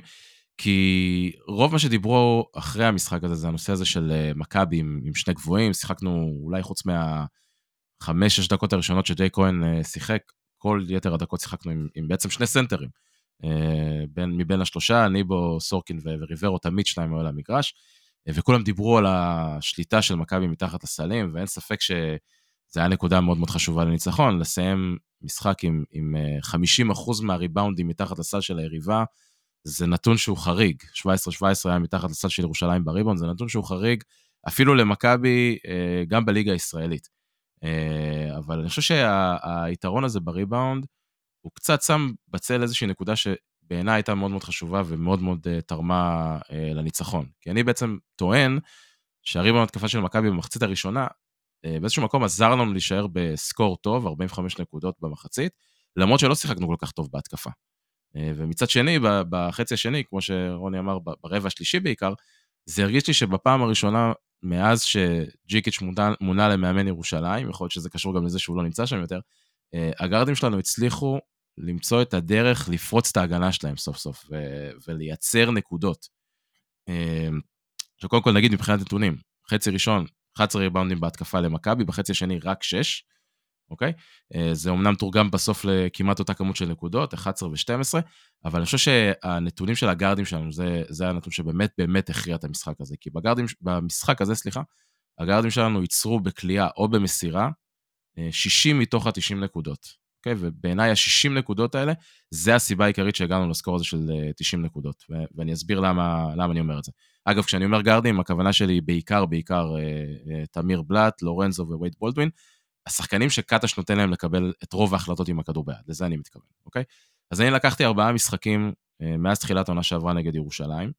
כי רוב מה שדיברו אחרי המשחק הזה זה הנושא הזה של אה, מכבי עם, עם שני גבוהים, שיחקנו אולי חוץ מהחמש-שש דקות הראשונות שג'יי כהן אה, שיחק, כל יתר הדקות שיחקנו עם, עם בעצם שני סנטרים. אה, בין, מבין השלושה, ניבו, סורקין וריברו, תמיד שניים היו על המגרש, וכולם דיברו על השליטה של מכבי מתחת לסלים, ואין ספק שזה היה נקודה מאוד מאוד חשובה לניצחון, לסיים משחק עם, עם 50% מהריבאונדים מתחת לסל של היריבה, זה נתון שהוא חריג. 17-17 היה מתחת לסל של ירושלים בריבון, זה נתון שהוא חריג אפילו למכבי, אה, גם בליגה הישראלית. אה, אבל אני חושב שהיתרון הזה בריבאונד, הוא קצת שם בצל איזושהי נקודה שבעיניי הייתה מאוד מאוד חשובה ומאוד מאוד אה, תרמה לניצחון. כי אני בעצם טוען שהריבון התקפה של מכבי במחצית הראשונה, אה, באיזשהו מקום עזר לנו להישאר בסקור טוב, 45 נקודות במחצית, למרות שלא שיחקנו כל כך טוב בהתקפה. אה, ומצד שני, בחצי השני, כמו שרוני אמר, ברבע השלישי בעיקר, זה הרגיש לי שבפעם הראשונה מאז שג'יקיץ' מונה, מונה למאמן ירושלים, יכול להיות שזה קשור גם לזה שהוא לא נמצא שם יותר, אה, הגארדים שלנו הצליחו למצוא את הדרך לפרוץ את ההגנה שלהם סוף סוף, ו- ולייצר נקודות. עכשיו קודם כל נגיד מבחינת נתונים, חצי ראשון, 11 ריבאונדים בהתקפה למכבי, בחצי השני רק 6, אוקיי? אה, זה אמנם תורגם בסוף לכמעט אותה כמות של נקודות, 11 ו-12, אבל אני חושב שהנתונים של הגארדים שלנו, זה, זה הנתון שבאמת באמת הכריע את המשחק הזה. כי בגארדים, במשחק הזה, סליחה, הגארדים שלנו ייצרו בכלייה או במסירה 60 אה, מתוך ה-90 נקודות. אוקיי? ובעיניי ה-60 נקודות האלה, זה הסיבה העיקרית שהגענו לסקור הזה של 90 אה, נקודות. ואני אסביר למה, למה אני אומר את זה. אגב, כשאני אומר גארדים, הכוונה שלי היא בעיקר, בעיקר אה, אה, תמיר בלאט, לורנזו ווייד בולדווין. השחקנים שקטש נותן להם לקבל את רוב ההחלטות עם הכדור ביד, לזה אני מתכוון, אוקיי? אז אני לקחתי ארבעה משחקים אה, מאז תחילת העונה שעברה נגד ירושלים.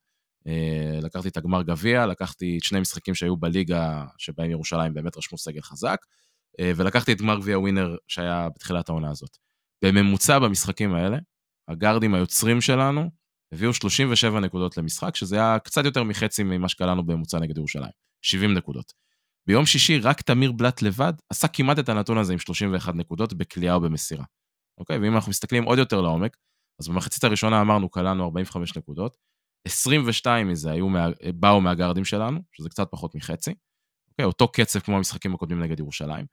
אה, לקחתי את הגמר גביע, לקחתי את שני משחקים שהיו בליגה שבהם ירושלים באמת רשמו סגל חזק, אה, ולקחתי את גמר גביע ווינר שהיה בתחילת העונה הזאת. בממוצע במשחקים האלה, הגארדים היוצרים שלנו הביאו 37 נקודות למשחק, שזה היה קצת יותר מחצי ממה שקלענו בממוצע נגד ירושלים, 70 נקודות. ביום שישי רק תמיר בלאט לבד עשה כמעט את הנתון הזה עם 31 נקודות בכלייה או במסירה. אוקיי? ואם אנחנו מסתכלים עוד יותר לעומק, אז במחצית הראשונה אמרנו, קלענו 45 נקודות, 22 מזה היו. באו מהגארדים שלנו, שזה קצת פחות מחצי. אוקיי? אותו קצב כמו המשחקים הקודמים נגד ירושלים.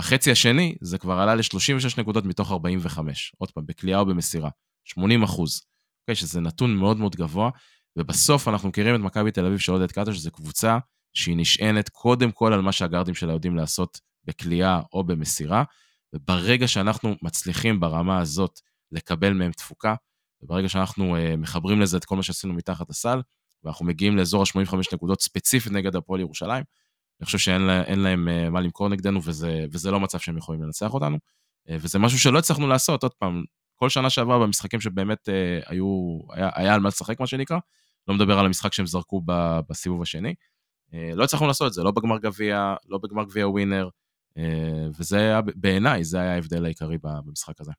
בחצי השני זה כבר עלה ל-36 נקודות מתוך 45, עוד פעם, בכלייה או במסירה, 80 אחוז, אוקיי? שזה נתון מאוד מאוד גבוה, ובסוף אנחנו מכירים את מכבי תל אביב של עודד קאטה, שזו קבוצה שהיא נשענת קודם כל על מה שהגארדים שלה יודעים לעשות בכלייה או במסירה, וברגע שאנחנו מצליחים ברמה הזאת לקבל מהם תפוקה, וברגע שאנחנו uh, מחברים לזה את כל מה שעשינו מתחת הסל, ואנחנו מגיעים לאזור ה-85 נקודות ספציפית נגד הפועל ירושלים, אני חושב שאין לה, להם uh, מה למכור נגדנו, וזה, וזה לא מצב שהם יכולים לנצח אותנו. Uh, וזה משהו שלא הצלחנו לעשות, עוד פעם, כל שנה שעברה במשחקים שבאמת uh, היו, היה, היה על מה לשחק, מה שנקרא, לא מדבר על המשחק שהם זרקו ב, בסיבוב השני. Uh, לא הצלחנו לעשות את זה, לא בגמר גביע, לא בגמר גביע ווינר, uh, וזה היה, בעיניי, זה היה ההבדל העיקרי במשחק הזה.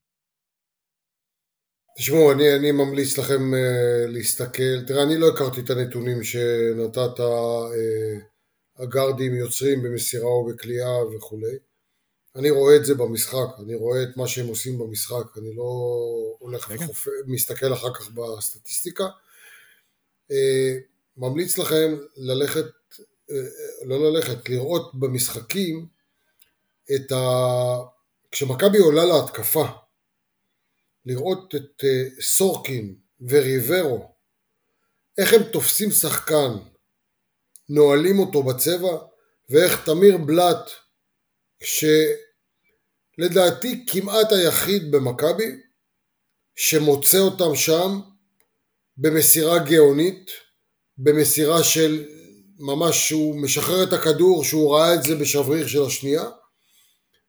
תשמעו, אני, אני ממליץ לכם uh, להסתכל, תראה, אני לא הכרתי את הנתונים שנתת, uh, הגארדים יוצרים במסירה או בקליעה וכולי. אני רואה את זה במשחק, אני רואה את מה שהם עושים במשחק, אני לא הולך וחופ... מסתכל אחר כך בסטטיסטיקה. אה, ממליץ לכם ללכת, אה, לא ללכת, לראות במשחקים את ה... כשמכבי עולה להתקפה, לראות את אה, סורקין וריברו, איך הם תופסים שחקן נועלים אותו בצבע, ואיך תמיר בלאט, שלדעתי כמעט היחיד במכבי, שמוצא אותם שם במסירה גאונית, במסירה של ממש שהוא משחרר את הכדור, שהוא ראה את זה בשבריר של השנייה,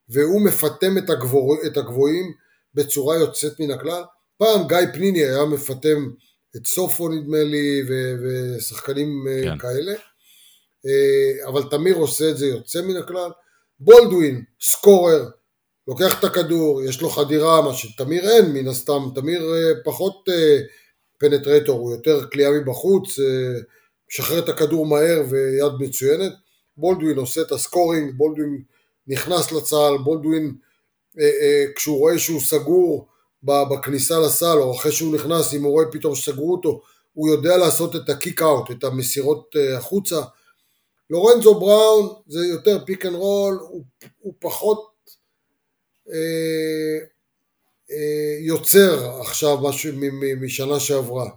והוא מפטם את, הגבור, את הגבוהים בצורה יוצאת מן הכלל. פעם גיא פניני היה מפטם את סופו נדמה לי, ושחקנים אה, כן. כאלה. אה, אבל תמיר עושה את זה יוצא מן הכלל. בולדווין, סקורר, לוקח את הכדור, יש לו חדירה, מה שתמיר אין מן הסתם, תמיר אה, פחות penetrator, הוא יותר קליעה מבחוץ, משחרר את הכדור מהר ויד מצוינת. בולדווין עושה את ה scoring, בולדווין נכנס לסל, בולדווין כשהוא רואה שהוא סגור בכניסה לסל, או אחרי שהוא נכנס, אם הוא רואה פתאום שסגרו אותו, הוא יודע לעשות את ה kick out, את המסירות החוצה. לורנזו בראון זה יותר pick and roll, הוא, הוא פחות אה, אה, יוצר עכשיו משהו משנה שעברה.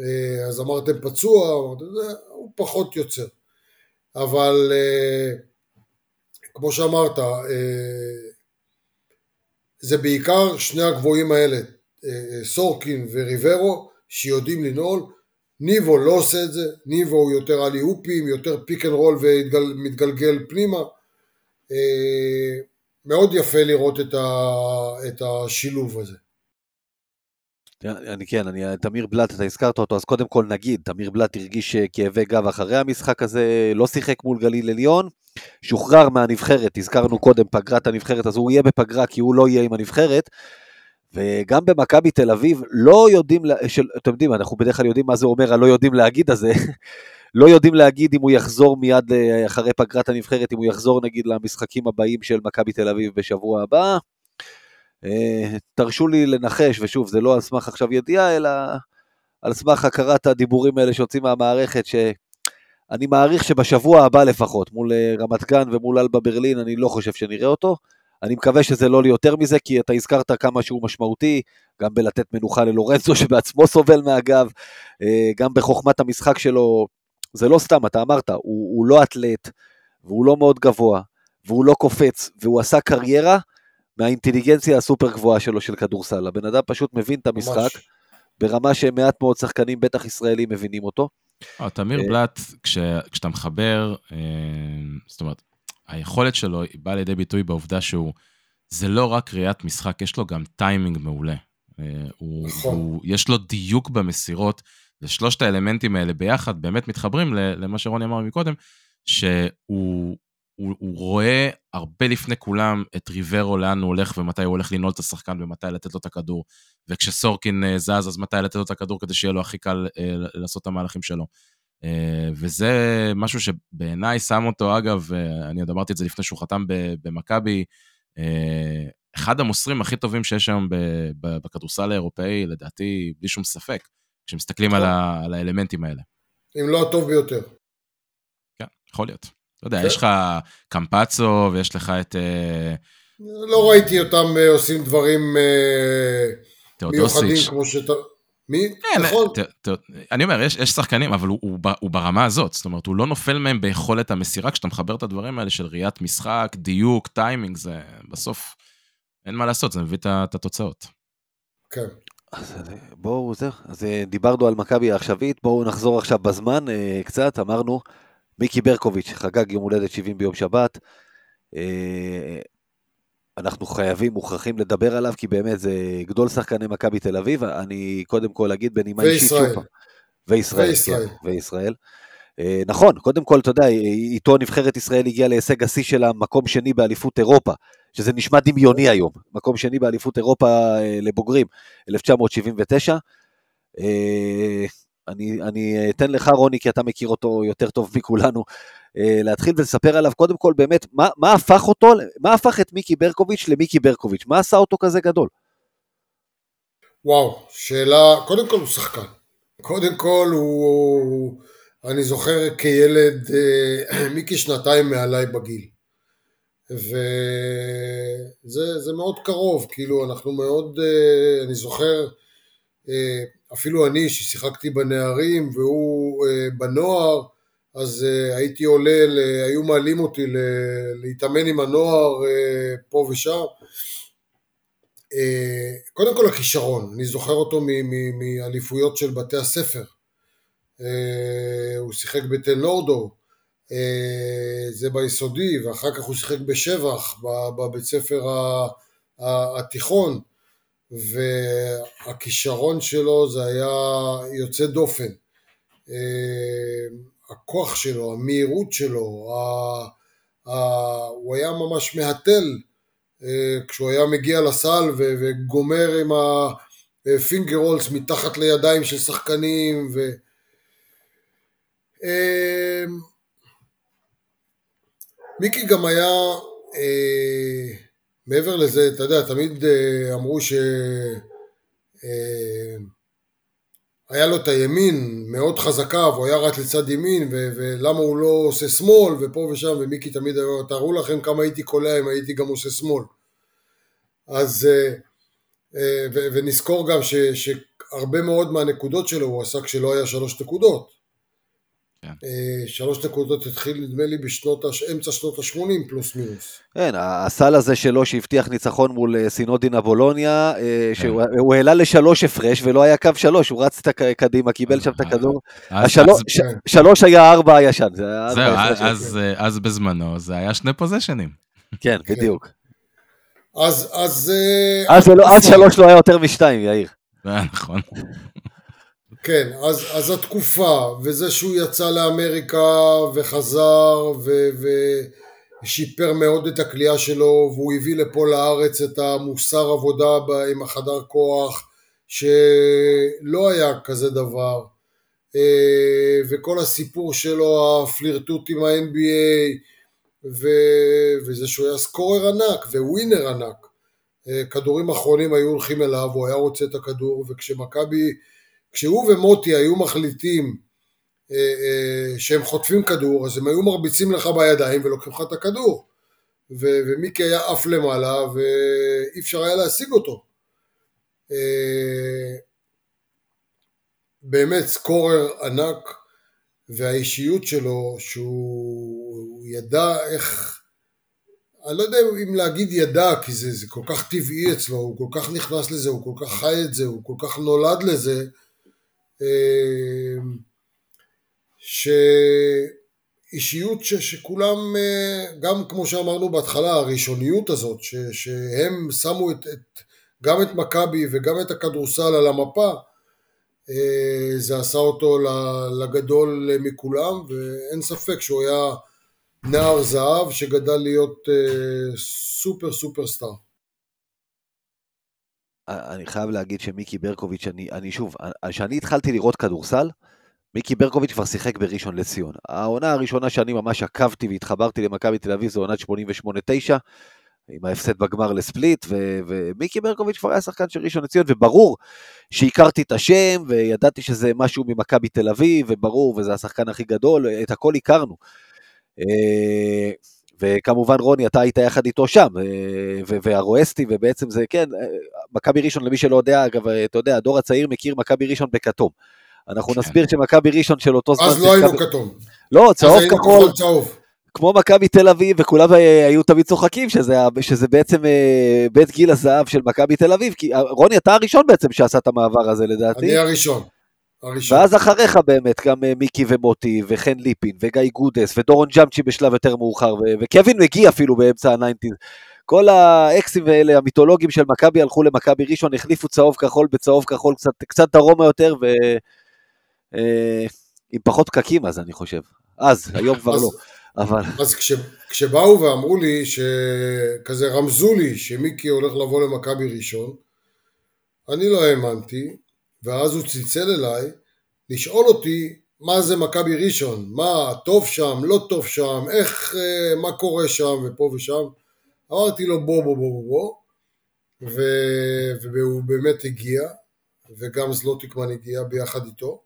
אה, אז אמרתם פצוע, הוא פחות יוצר. אבל כמו שאמרת, זה בעיקר שני הגבוהים האלה, סורקין וריברו, שיודעים לקלוע, ניבו לא עושה את זה, ניבו הוא יותר alley oops, יותר pick and roll ומתגלגל פנימה. מאוד יפה לראות את, ה, את השילוב הזה. אני כן, אני, תמיר בלאט, אתה הזכרת אותו, אז קודם כל נגיד, תמיר בלאט הרגיש כאבי גב אחרי המשחק הזה, לא שיחק מול גליל עליון, שוחרר מהנבחרת, הזכרנו קודם פגרת הנבחרת, אז הוא יהיה בפגרה כי הוא לא יהיה עם הנבחרת, וגם במכבי תל אביב לא יודעים, של, אתם יודעים, אנחנו בדרך כלל יודעים מה זה אומר הלא יודעים להגיד הזה, לא יודעים להגיד אם הוא יחזור מיד אה, אחרי פגרת הנבחרת, אם הוא יחזור נגיד למשחקים הבאים של מכבי תל אביב בשבוע הבא. אה, תרשו לי לנחש, ושוב, זה לא על סמך עכשיו ידיעה, אלא על סמך הכרת הדיבורים האלה שיוצאים מהמערכת, שאני מעריך שבשבוע הבא לפחות, מול אה, רמת גן ומול אלבה ברלין, אני לא חושב שנראה אותו. אני מקווה שזה לא ליותר מזה, כי אתה הזכרת כמה שהוא משמעותי, גם בלתת מנוחה ללורנצו שבעצמו סובל מהגב, גם בחוכמת המשחק שלו, זה לא סתם, אתה אמרת, הוא, הוא לא אתלט, והוא לא מאוד גבוה, והוא לא קופץ, והוא עשה קריירה מהאינטליגנציה הסופר גבוהה שלו של כדורסל. הבן אדם פשוט מבין את המשחק, ממש. ברמה שמעט מאוד שחקנים, בטח ישראלים, מבינים אותו. אה, תמיר אה, בלאט, כשאתה מחבר, זאת אומרת, היכולת שלו היא באה לידי ביטוי בעובדה שהוא, זה לא רק ראיית משחק, יש לו גם טיימינג מעולה. אה, הוא, נכון. הוא, יש לו דיוק במסירות, ושלושת האלמנטים האלה ביחד באמת מתחברים למה שרוני אמר מקודם, שהוא הוא, הוא רואה הרבה לפני כולם את ריברו לאן הוא הולך ומתי הוא הולך לנעול את השחקן ומתי לתת לו את הכדור. וכשסורקין אה, זז, אז מתי לתת לו את הכדור כדי שיהיה לו הכי קל אה, לעשות את המהלכים שלו. אה, וזה משהו שבעיניי שם אותו, אגב, אני עוד אמרתי את זה לפני שהוא חתם במכבי, אחד המוסרים הכי טובים שיש היום בכדורסל האירופאי, לדעתי, בלי שום ספק, כשמסתכלים על, ה, על האלמנטים האלה. אם לא הטוב ביותר. כן, יכול להיות. אתה יודע, כן. יש לך קמפצו ויש לך את... לא ראיתי אותם עושים דברים מיוחדים כמו שאתה... מי? כן, נכון. ת, ת, אני אומר, יש, יש שחקנים, אבל הוא, הוא, הוא ברמה הזאת. זאת אומרת, הוא לא נופל מהם ביכולת המסירה. כשאתה מחבר את הדברים האלה של ראיית משחק, דיוק, טיימינג, זה בסוף, אין מה לעשות, זה מביא את התוצאות. כן. אז בואו, זהו, אז אה, דיברנו על מכבי העכשווית, בואו נחזור עכשיו בזמן אה, קצת, אמרנו, מיקי ברקוביץ' חגג יום הולדת 70 ביום שבת, אה, אנחנו חייבים, מוכרחים לדבר עליו, כי באמת זה גדול שחקני מכבי תל אביב, אני קודם כל אגיד בנימה אישית שוב פעם. וישראל. וישראל. כן, וישראל. נכון, קודם כל, אתה יודע, איתו נבחרת ישראל הגיעה להישג השיא של המקום שני באליפות אירופה, שזה נשמע דמיוני היום, מקום שני באליפות אירופה אה, לבוגרים, 1979. אני, אני אתן לך, רוני, כי אתה מכיר אותו יותר טוב מכולנו, אה, להתחיל ולספר עליו, קודם כל באמת, מה, מה הפך אותו, מה הפך את מיקי ברקוביץ' למיקי ברקוביץ'? מה עשה אותו כזה גדול? וואו, שאלה, קודם כל הוא שחקן. קודם כל הוא, אני זוכר כילד, אה, מיקי שנתיים מעליי בגיל. וזה מאוד קרוב, כאילו אנחנו מאוד, אה, אני זוכר, אפילו אני ששיחקתי בנערים והוא בנוער, אז הייתי עולה. היו מעלים אותי. להתאמן עם הנוער פה ושם. קודם כל הכישרון, אני זוכר אותו מאליפויות של בתי הספר. הוא שיחק בתל נורדו, זה ביסודי, ואחר כך הוא שיחק בשבח, בבית ספר התיכון, והכישרון שלו זה היה יוצא דופן. הכוח שלו, המהירות שלו. הוא היה ממש מהתל אה, כשהוא היה מגיע לסל. וגומר עם הפינגר הולס מתחת לידיים של שחקנים ו... אה, מיקי גם היה, אה, מעבר לזה, אתה יודע, תמיד אמרו ש... היה לו את הימין מאוד חזקה והוא היה רק לצד ימין ו- ולמה הוא לא עושה שמאל ופה ושם ומיקי תמיד אמר תארו לכם כמה הייתי קולע אם הייתי גם עושה שמאל. אז אה, אה, ונזכור גם ש- שהרבה מאוד מהנקודות שלו הוא עשה כשלא היה שלוש נקודות כן. אה, שלוש נקודות התחיל נדמה לי בשנות, אמצע שנות ה-80 פלוס מינוס. כן, הסל הזה שלו שהבטיח ניצחון מול אה, סינודינה בולוניה, אה, כן. שהוא העלה לשלוש הפרש ולא היה קו שלוש, הוא רץ קדימה, קיבל שם את הכדור. שלוש היה ארבע הישן. זהו, אז בזמנו זה היה שני פוזיישנים. כן, כן, בדיוק. אז... אז אז שלוש לא היה יותר משתיים, יאיר. נכון. כן, אז, אז התקופה, וזה שהוא יצא לאמריקה וחזר ו, ושיפר מאוד את הכלייה שלו, והוא הביא לפה לארץ את המוסר עבודה עם החדר כוח, שלא היה כזה דבר. אה, וכל הסיפור שלו, הפלירטוט עם ה-NBA, ו... וזה שהוא היה סקורר ענק וווינר ענק. אה, כדורים אחרונים היו הולכים אליו, הוא היה רוצה את הכדור, וכשמכבי, כשהוא ומוטי היו מחליטים אה, אה, שהם חוטפים כדור, אז הם היו מרביצים לך בידיים ולוקחים לך את הכדור. ו- ומיקי היה עף למעלה ואי אפשר היה להשיג אותו. באמת סקורר ענק והאישיות שלו שהוא ידע איך אני לא יודע אם להגיד ידע, כי זה, זה כל כך טבעי אצלו, הוא כל כך נכנס לזה, הוא כל כך חי את זה, הוא כל כך נולד לזה, אה, שאישיות ש, שכולם, אה, גם כמו שאמרנו בהתחלה, הראשוניות הזאת, ש, שהם שמו את, את, גם את מכבי וגם את הכדורסל על המפה, אה, זה עשה אותו לגדול מכולם, ואין ספק שהוא היה נער זהב שגדל להיות אה, סופר סופר סטאר. אני חייב להגיד שמיקי ברקוביץ', אני, אני שוב, כשאני התחלתי לראות כדורסל, מיקי ברקוביץ' כבר שיחק בראשון לציון. העונה הראשונה שאני ממש עקבתי והתחברתי למכבי תל אביב זו עונת 88-9, עם ההפסד בגמר לספליט, ו- ומיקי ברקוביץ' כבר היה שחקן של ראשון לציון, וברור שהכרתי את השם, וידעתי שזה משהו ממכבי תל אביב, וברור, וזה השחקן הכי גדול, את הכל הכרנו. אה, וכמובן רוני, אתה היית יחד איתו שם, אה, והרואסטי, ובעצם זה, כן, אה, מכבי ראשון, למי שלא יודע, אגב, אתה יודע, הדור הצעיר מכיר מכבי ראשון בכתום. אנחנו כן. נסביר שמכבי ראשון של אותו זמן... אז לא היינו כתום. לא, צהוב כחול. כמו מכבי תל אביב, וכולם היו תמיד צוחקים שזה, שזה בעצם בית גיל הזהב של מכבי תל אביב, כי רוני, אתה הראשון בעצם שעשה את המעבר הזה לדעתי. אני הראשון. הראשון. ואז אחריך באמת גם אה, מיקי ומוטי וחן ליפין וגיא גודס ודורון ג'אמצ'י בשלב יותר מאוחר וקווין מגי אפילו באמצע ה nineties. כל האקסים האלה המיתולוגים של מכבי הלכו למכבי ראשון, החליפו צהוב כחול בצהוב כחול קצת, קצת דרומה יותר ועם אה, פחות פקקים אז אני חושב. אז, היום כבר אז, לא. אבל... אז כש, כשבאו ואמרו לי, שכזה רמזו לי שמיקי הולך לבוא למכבי ראשון, אני לא האמנתי, ואז הוא צלצל אליי לשאול אותי מה זה מכבי ראשון, מה טוב שם, לא טוב שם, איך, אה, מה קורה שם ופה ושם. אמרתי לו בוא בוא בוא בוא, ו... והוא באמת הגיע, וגם זלוטיקמן הגיע ביחד איתו.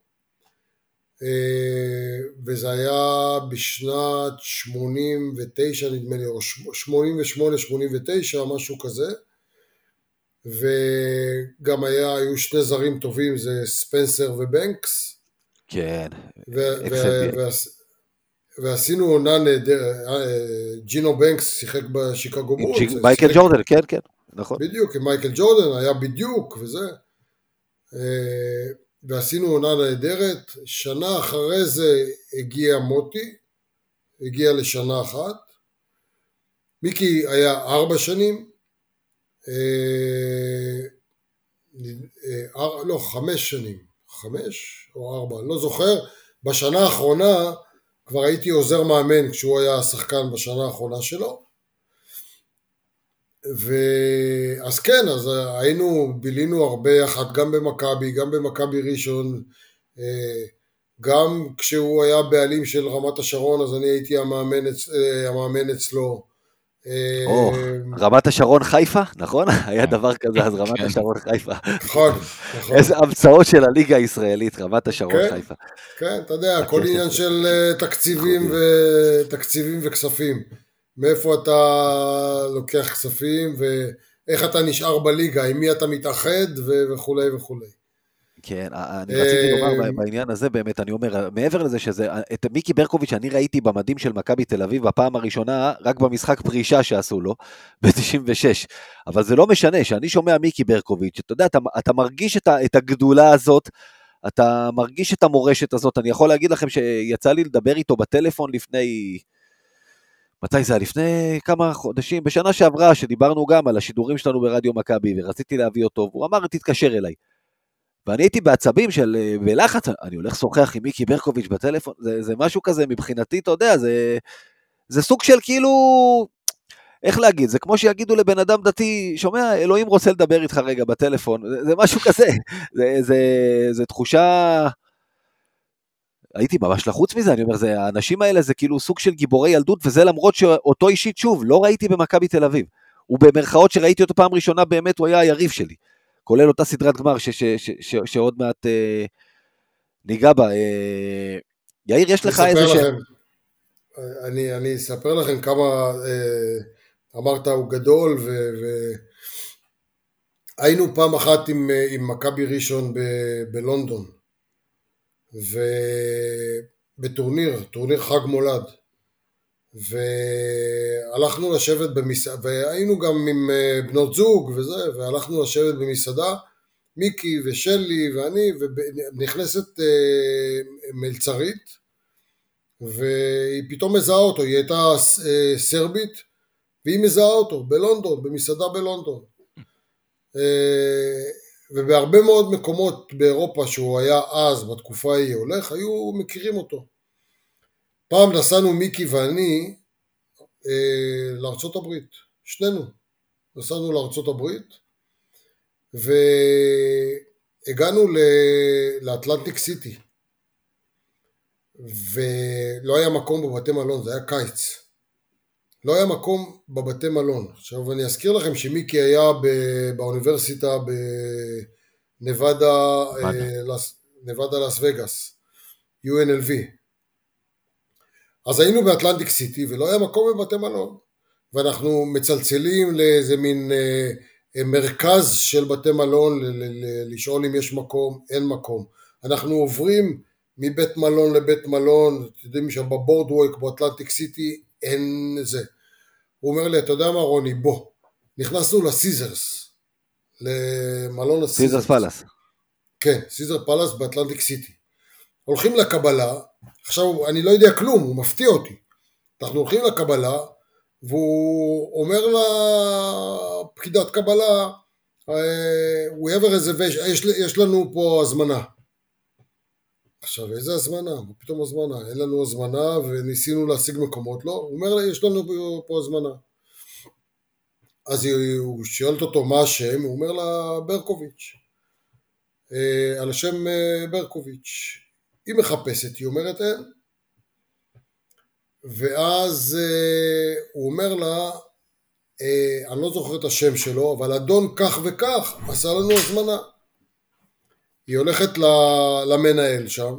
אה, וזה היה בשנת 89 נדמה לי, או 88-89, משהו כזה. וגם היה, היו שני זרים טובים, זה ספנסר ובנקס. כן, ועשינו עונה נהדרת, אה, ג'ינו בנקס שיחק בשיקגו בולס. מייקל ג'ורדן, כן, כן, נכון. בדיוק, עם מייקל ג'ורדן, היה בדיוק וזה. אה, ועשינו עונה נהדרת, שנה אחרי זה הגיע מוטי, הגיע לשנה אחת. מיקי היה ארבע שנים, אה, אה, לא, חמש שנים, חמש או ארבע, אני לא זוכר, בשנה האחרונה כבר הייתי עוזר מאמן כשהוא היה השחקן בשנה האחרונה שלו. ואז כן, אז היינו, בילינו הרבה יחד, גם במכבי, גם במכבי ראשון, אה, גם כשהוא היה בעלים של רמת השרון, אז אני הייתי המאמן, המאמן אצלו. או, אמ, רמת השרון חיפה, נכון? היה דבר כזה אז, רמת כן. השרון חיפה. נכון, נכון. איזה המצאות של הליגה הישראלית, רמת השרון כן, חיפה. כן, אתה יודע, הכל עניין של אה, תקציבים וכספים. מאיפה אתה לוקח כספים ואיך אתה נשאר בליגה, עם מי אתה מתאחד וכולי וכולי. כן, אני רציתי לומר בעניין הזה באמת, אני אומר, מעבר לזה שזה, את מיקי ברקוביץ' אני ראיתי במדים של מכבי תל אביב בפעם הראשונה, רק במשחק פרישה שעשו לו, ב-96. אבל זה לא משנה, שאני שומע מיקי ברקוביץ', אתה יודע, אתה, אתה מרגיש את, את הגדולה הזאת, אתה מרגיש את המורשת הזאת, אני יכול להגיד לכם שיצא לי לדבר איתו בטלפון לפני... מתי זה היה? לפני כמה חודשים, בשנה שעברה, שדיברנו גם על השידורים שלנו ברדיו מכבי, ורציתי להביא אותו, והוא אמר, תתקשר אליי. ואני הייתי בעצבים של, אה, בלחץ, אני הולך לשוחח עם מיקי ברקוביץ' בטלפון, זה, זה משהו כזה מבחינתי, אתה יודע, זה, זה סוג של כאילו, איך להגיד, זה כמו שיגידו לבן אדם דתי, שומע, אלוהים רוצה לדבר איתך רגע בטלפון, זה, זה משהו כזה, זה, זה, זה תחושה... הייתי ממש לחוץ מזה, אני אומר, זה, האנשים האלה זה כאילו סוג של גיבורי ילדות, וזה למרות שאותו אישית, שוב, לא ראיתי במכבי תל אביב. הוא במרכאות שראיתי אותו פעם ראשונה, באמת הוא היה היריב שלי. כולל אותה סדרת גמר ש, ש, ש, ש, שעוד מעט אה, ניגע בה. אה, יאיר, יש לך איזה ש... אני, אני אספר לכם כמה, אה, אמרת הוא גדול, ו... ו... פעם אחת עם, אה, עם מכבי ראשון ב, בלונדון, ובטורניר, טורניר חג מולד. והלכנו לשבת במסעדה, והיינו גם עם אה, בנות זוג וזה, והלכנו לשבת במסעדה, מיקי ושלי ואני, ונכנסת אה, מלצרית, והיא פתאום מזהה אותו, היא הייתה אה, סרבית, והיא מזהה אותו בלונדון, במסעדה בלונדון. ובהרבה מאוד מקומות באירופה שהוא היה אז, בתקופה ההיא הולך, היו מכירים אותו. פעם נסענו מיקי ואני אה, לארצות הברית, שנינו. נסענו לארצות הברית והגענו לאטלנטיק סיטי ולא היה מקום בבתי מלון, זה היה קיץ. לא היה מקום בבתי מלון. עכשיו אני אזכיר לכם שמיקי היה באוניברסיטה בנבדה, אה, נבדה לאס וגאס, UNLV. אז היינו באטלנטיק סיטי ולא היה מקום בבתי מלון ואנחנו מצלצלים לאיזה מין אה, אה, מרכז של בתי מלון ל- ל- ל- לשאול אם יש מקום, אין מקום. אנחנו עוברים מבית מלון לבית מלון, אתם יודעים שם בבורדווק באטלנטיק סיטי אין זה. הוא אומר לי, אתה יודע מה רוני, בוא. נכנסנו לסיזרס, למלון הסיזרס. סיזרס פאלאס. כן, סיזר פאלאס באטלנטיק סיטי. הולכים לקבלה, עכשיו אני לא יודע כלום, הוא מפתיע אותי. אנחנו הולכים לקבלה, והוא אומר לפקידת קבלה, אה, we have a reservation, יש, יש לנו פה הזמנה. עכשיו איזה הזמנה? פתאום הזמנה? אין לנו הזמנה וניסינו להשיג מקומות, לא? הוא אומר יש לנו פה הזמנה. אז הוא שואלת אותו מה השם, הוא אומר לה ברקוביץ'. אה, על השם אה, ברקוביץ'. היא מחפשת, היא אומרת אין. ואז אה, הוא אומר לה, אה, אני לא זוכר את השם שלו, אבל אדון כך וכך עשה לנו הזמנה. היא הולכת למנהל שם,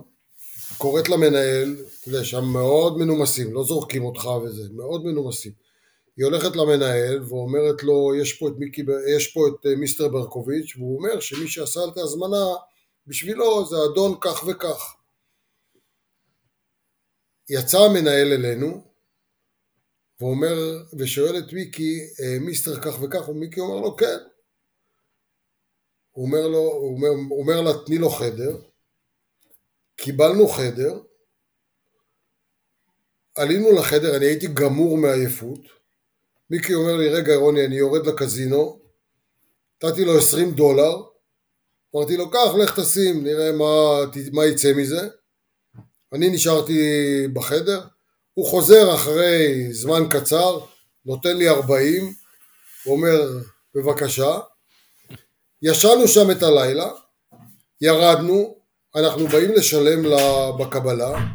קוראת למנהל, אתה יודע, שם מאוד מנומסים, לא זורקים אותך וזה, מאוד מנומסים. היא הולכת למנהל ואומרת לו, יש פה את, מיקי, יש פה את אה, מיסטר ברקוביץ', והוא אומר שמי שעשה את ההזמנה בשבילו זה אדון כך וכך. יצא המנהל אלינו ואומר, ושואל את מיקי, אה, מיסטר כך וכך, ומיקי אומר לו כן. הוא אומר, לו, הוא אומר, הוא אומר לה תני לו חדר, קיבלנו חדר, עלינו לחדר, אני הייתי גמור מעייפות, מיקי אומר לי רגע רוני אני יורד לקזינו, נתתי לו 20 דולר, אמרתי לו קח לך תשים נראה מה, מה יצא מזה אני נשארתי בחדר, הוא חוזר אחרי זמן קצר, נותן לי 40, הוא אומר בבקשה, ישנו שם את הלילה, ירדנו, אנחנו באים לשלם בקבלה,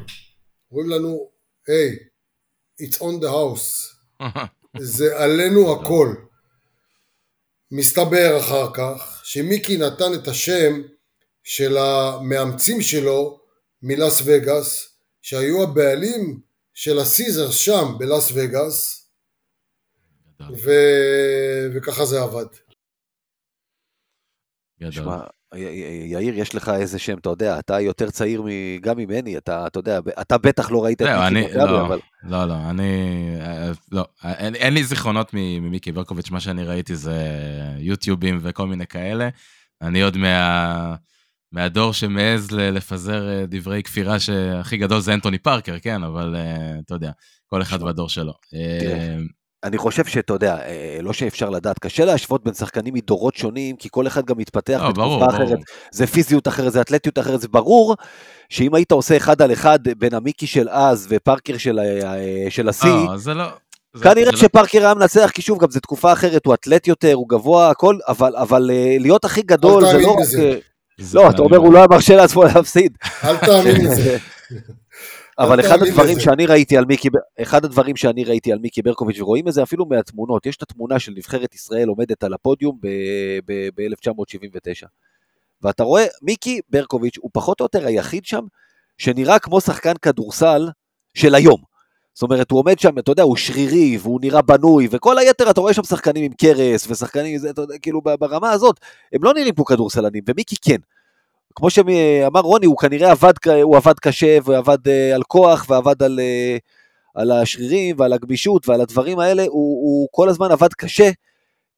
אומרים לנו, היי, hey, it's on the house, זה עלינו הכל. מסתבר אחר כך שמיקי נתן את השם של המאמצים שלו מלאס וגאס, שהיו הבעלים של הסיזרס שם בלאס וגאס, ו... וככה זה עבד. גדול. יאיר, יש לך איזה שם, אתה יודע, אתה יותר צעיר גם ממני, אתה, אתה יודע, אתה בטח לא ראית את מיקי מכבי, לא, אבל... לא, לא, אני... אה, לא, אין, אין לי זיכרונות ממיקי ברקוביץ', מה שאני ראיתי זה יוטיובים וכל מיני כאלה. אני עוד מה... מהדור שמעז לפזר אה, דברי כפירה שהכי גדול זה אנטוני פארקר, כן, אבל uh, אתה יודע, כל אחד בדור שלו. Uh, אני חושב שאתה יודע, אה, לא שאפשר לדעת, קשה להשוות בין שחקנים מדורות שונים, כי כל אחד גם מתפתח לא, בתקופה ברור, אחרת. ברור. זה פיזיות אחרת, זה אתלטיות אחרת, זה ברור שאם היית עושה אחד על אחד בין המיקי של אז ופארקר של, של השיא, לא, זה לא... זה- כנראה זה לא- שפארקר היה מנצח, כי שוב, גם זו תקופה אחרת, הוא אתלט יותר, הוא גבוה, הכל, אבל, אבל אה, להיות הכי גדול זה לא רק... לא, אתה אומר, הוא לא היה מרשה לעצמו להפסיד. אל תאמין לזה. אבל אחד הדברים. שאני ראיתי על מיקי, אחד הדברים שאני ראיתי על מיקי ברקוביץ', ורואים את זה אפילו מהתמונות, יש את התמונה של נבחרת ישראל עומדת על הפודיום ב-1979. ואתה רואה, מיקי ברקוביץ' הוא פחות או יותר היחיד שם, שנראה כמו שחקן כדורסל של היום. זאת אומרת, הוא עומד שם, אתה יודע, הוא שרירי, והוא נראה בנוי, וכל היתר, אתה רואה שם שחקנים עם קרס, ושחקנים, זה, אתה יודע, כאילו, ברמה הזאת, הם לא נראים כמו כדורסלנים, ומיקי כן. כמו שאמר רוני, הוא כנראה עבד, הוא עבד קשה, ועבד אה, על כוח, ועבד על, אה, על השרירים, ועל הגמישות, ועל הדברים האלה, הוא, הוא כל הזמן עבד קשה,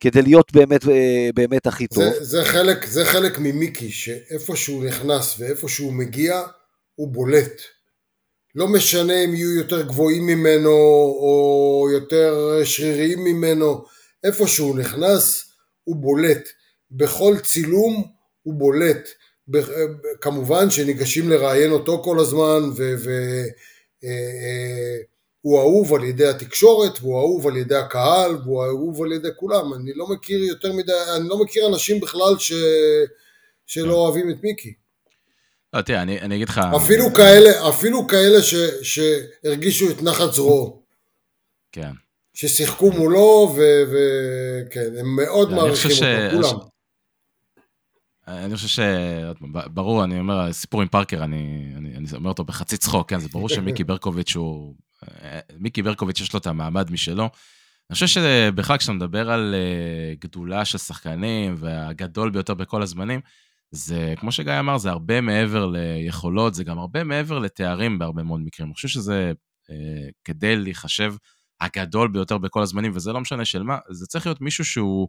כדי להיות באמת, אה, באמת הכי טוב. זה, זה, חלק, זה חלק ממיקי, שאיפה שהוא נכנס ואיפה שהוא מגיע, הוא בולט. לא משנה אם יהיו יותר גבוהים ממנו או יותר שריריים ממנו, איפה שהוא נכנס הוא בולט. בכל צילום הוא בולט. כמובן שניגשים לראיין אותו כל הזמן והוא אהוב על ידי התקשורת והוא אהוב על ידי הקהל והוא אהוב על ידי כולם. אני לא מכיר יותר מדי, אני לא מכיר אנשים בכלל ש... שלא אוהבים את מיקי. לא, תראה, אני אני אגיד לך... אפילו כאלה, אפילו כאלה ש, שהרגישו את נחת זרועו, כן. ששיחקו מולו, וכן, הם מאוד אני מעריכים אותו, ש- כולם. אני חושב ש... ברור, אני אומר, הסיפור עם פארקר, אני, אני, אני אומר אותו בחצי צחוק, כן, זה ברור שמיקי ברקוביץ' הוא... אה, מיקי ברקוביץ' יש לו את המעמד משלו. אני חושב שבכלל כשאתה מדבר על אה, גדולה של שחקנים והגדול ביותר בכל הזמנים, זה, כמו שגיא אמר, זה הרבה מעבר ליכולות, זה גם הרבה מעבר לתארים בהרבה מאוד מקרים. אני חושב שזה אה, כדי להיחשב הגדול ביותר בכל הזמנים, וזה לא משנה של מה, זה צריך להיות מישהו שהוא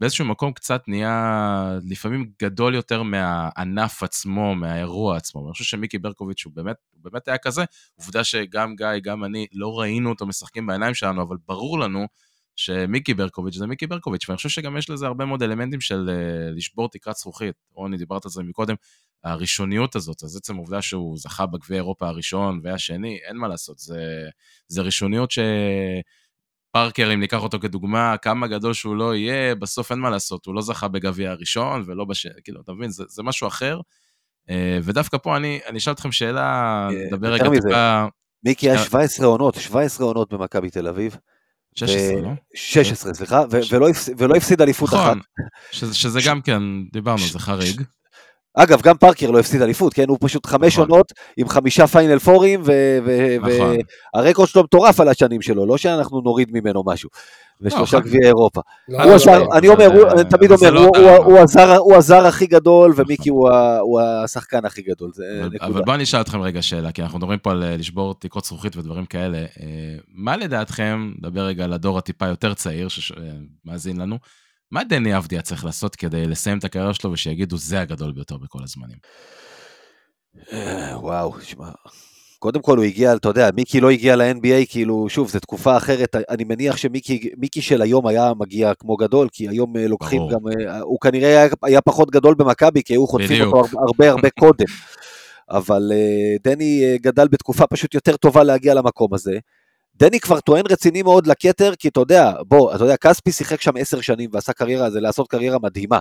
באיזשהו מקום קצת נהיה לפעמים גדול יותר מהענף עצמו, מהאירוע עצמו. אני חושב שמיקי ברקוביץ' הוא באמת, הוא באמת היה כזה. עובדה שגם גיא, גם אני, לא ראינו אותו משחקים בעיניים שלנו, אבל ברור לנו שמיקי ברקוביץ' זה מיקי ברקוביץ', ואני חושב שגם יש לזה הרבה מאוד אלמנטים של uh, לשבור תקרת זכוכית. רוני, דיברת על זה מקודם, הראשוניות הזאת, אז עצם העובדה שהוא זכה בגביע אירופה הראשון והשני, אין מה לעשות, זה, זה ראשוניות ש... פארקר, אם ניקח אותו כדוגמה, כמה גדול שהוא לא יהיה, בסוף אין מה לעשות, הוא לא זכה בגביע הראשון ולא בש... כאילו, אתה מבין, זה, זה משהו אחר. אה, ודווקא פה אני, אני אשאל אתכם שאלה, נדבר רגע טיפה... מיקי היה שנייה. 17 עונות, 17 עונות במכבי תל אביב. 16, ו- לא? 16, סליחה, ולא הפס- ולא הפסיד אליפות אחת. נכון, שזה, שזה גם כן, דיברנו, זה חריג. אגב, גם פארקר לא הפסיד אליפות, כן? הוא פשוט חמש נכון. עונות עם חמישה פיינל פורים, נכון. והרקורד שלו מטורף על השנים שלו, לא שאנחנו נוריד ממנו משהו. ושלושה חד- גביעי אירופה. לא, הוא לא, עזר, לא. אני אומר, אה, אני תמיד אומר, לא הוא- ככה. הוא- הוא הזר- הוא הזר הכי גדול, ומיקי הוא הוא השחקן הכי גדול, זה אבל, נקודה. אבל בואו אני אשאל אתכם רגע שאלה, כי אנחנו מדברים פה על אה, לשבור תקרות זכוכית ודברים כאלה. אה, מה לדעתכם, נדבר רגע על הדור הטיפה יותר צעיר שמאזין לנו, מה דני אבדיה צריך לעשות כדי לסיים את הקריירה שלו ושיגידו זה הגדול ביותר בכל הזמנים? אה, וואו, שמע. קודם כל הוא הגיע, אתה יודע, מיקי לא הגיע ל-NBA, כאילו, שוב, זו תקופה אחרת, אני מניח שמיקי מיקי של היום היה מגיע כמו גדול, כי היום אה, לוקחים ברור. גם, אה, הוא כנראה היה, היה פחות גדול במכבי, כי היו חוטפים. אותו הרבה הרבה, קודם. אבל דני גדל בתקופה פשוט יותר טובה להגיע למקום הזה. דני כבר טוען רציני מאוד לכתר, כי אתה יודע, בוא, אתה יודע, כספי שיחק שם עשר שנים ועשה קריירה, זה לעשות קריירה מדהימה.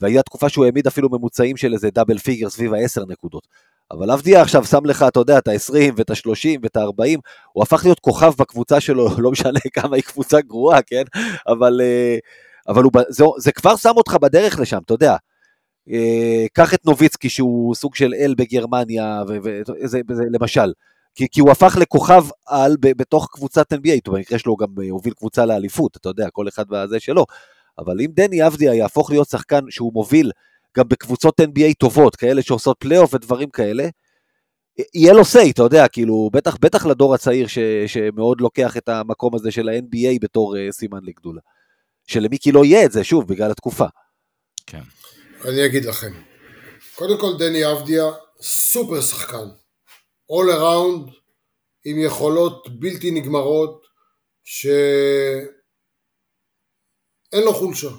והייתה תקופה שהוא העמיד אפילו ממוצעים של איזה דאבל פיגר סביב העשר נקודות. אבל אבדיה עכשיו שם לך, אתה יודע, את ה-20 ואת ה-30 ואת ה-40, הוא הפך להיות כוכב בקבוצה שלו, לא משנה כמה היא קבוצה גרועה, כן? אבל, אה, אבל הוא, זה, זה כבר שם אותך בדרך לשם, אתה יודע. אה, קח את נוביצקי שהוא סוג של אל בגרמניה, וזה, למשל. כי, כי הוא הפך לכוכב על ב- בתוך קבוצת NBA, במקרה שלו הוא גם אה, הוביל קבוצה לאליפות, אתה יודע, כל אחד והזה שלו. אבל אם דני אבדיה יהפוך להיות שחקן שהוא מוביל גם בקבוצות NBA טובות, כאלה שעושות פלייאוף ודברים כאלה, יהיה לו say, אתה יודע, כאילו, בטח, בטח לדור הצעיר ש, שמאוד לוקח את המקום הזה של ה-NBA בתור uh, סימן לגדולה. שלמיקי לא יהיה את זה, שוב, בגלל התקופה. כן. אני אגיד לכם. קודם כל דני אבדיה, סופר שחקן. All around, עם יכולות בלתי נגמרות, שאין לו חולשה.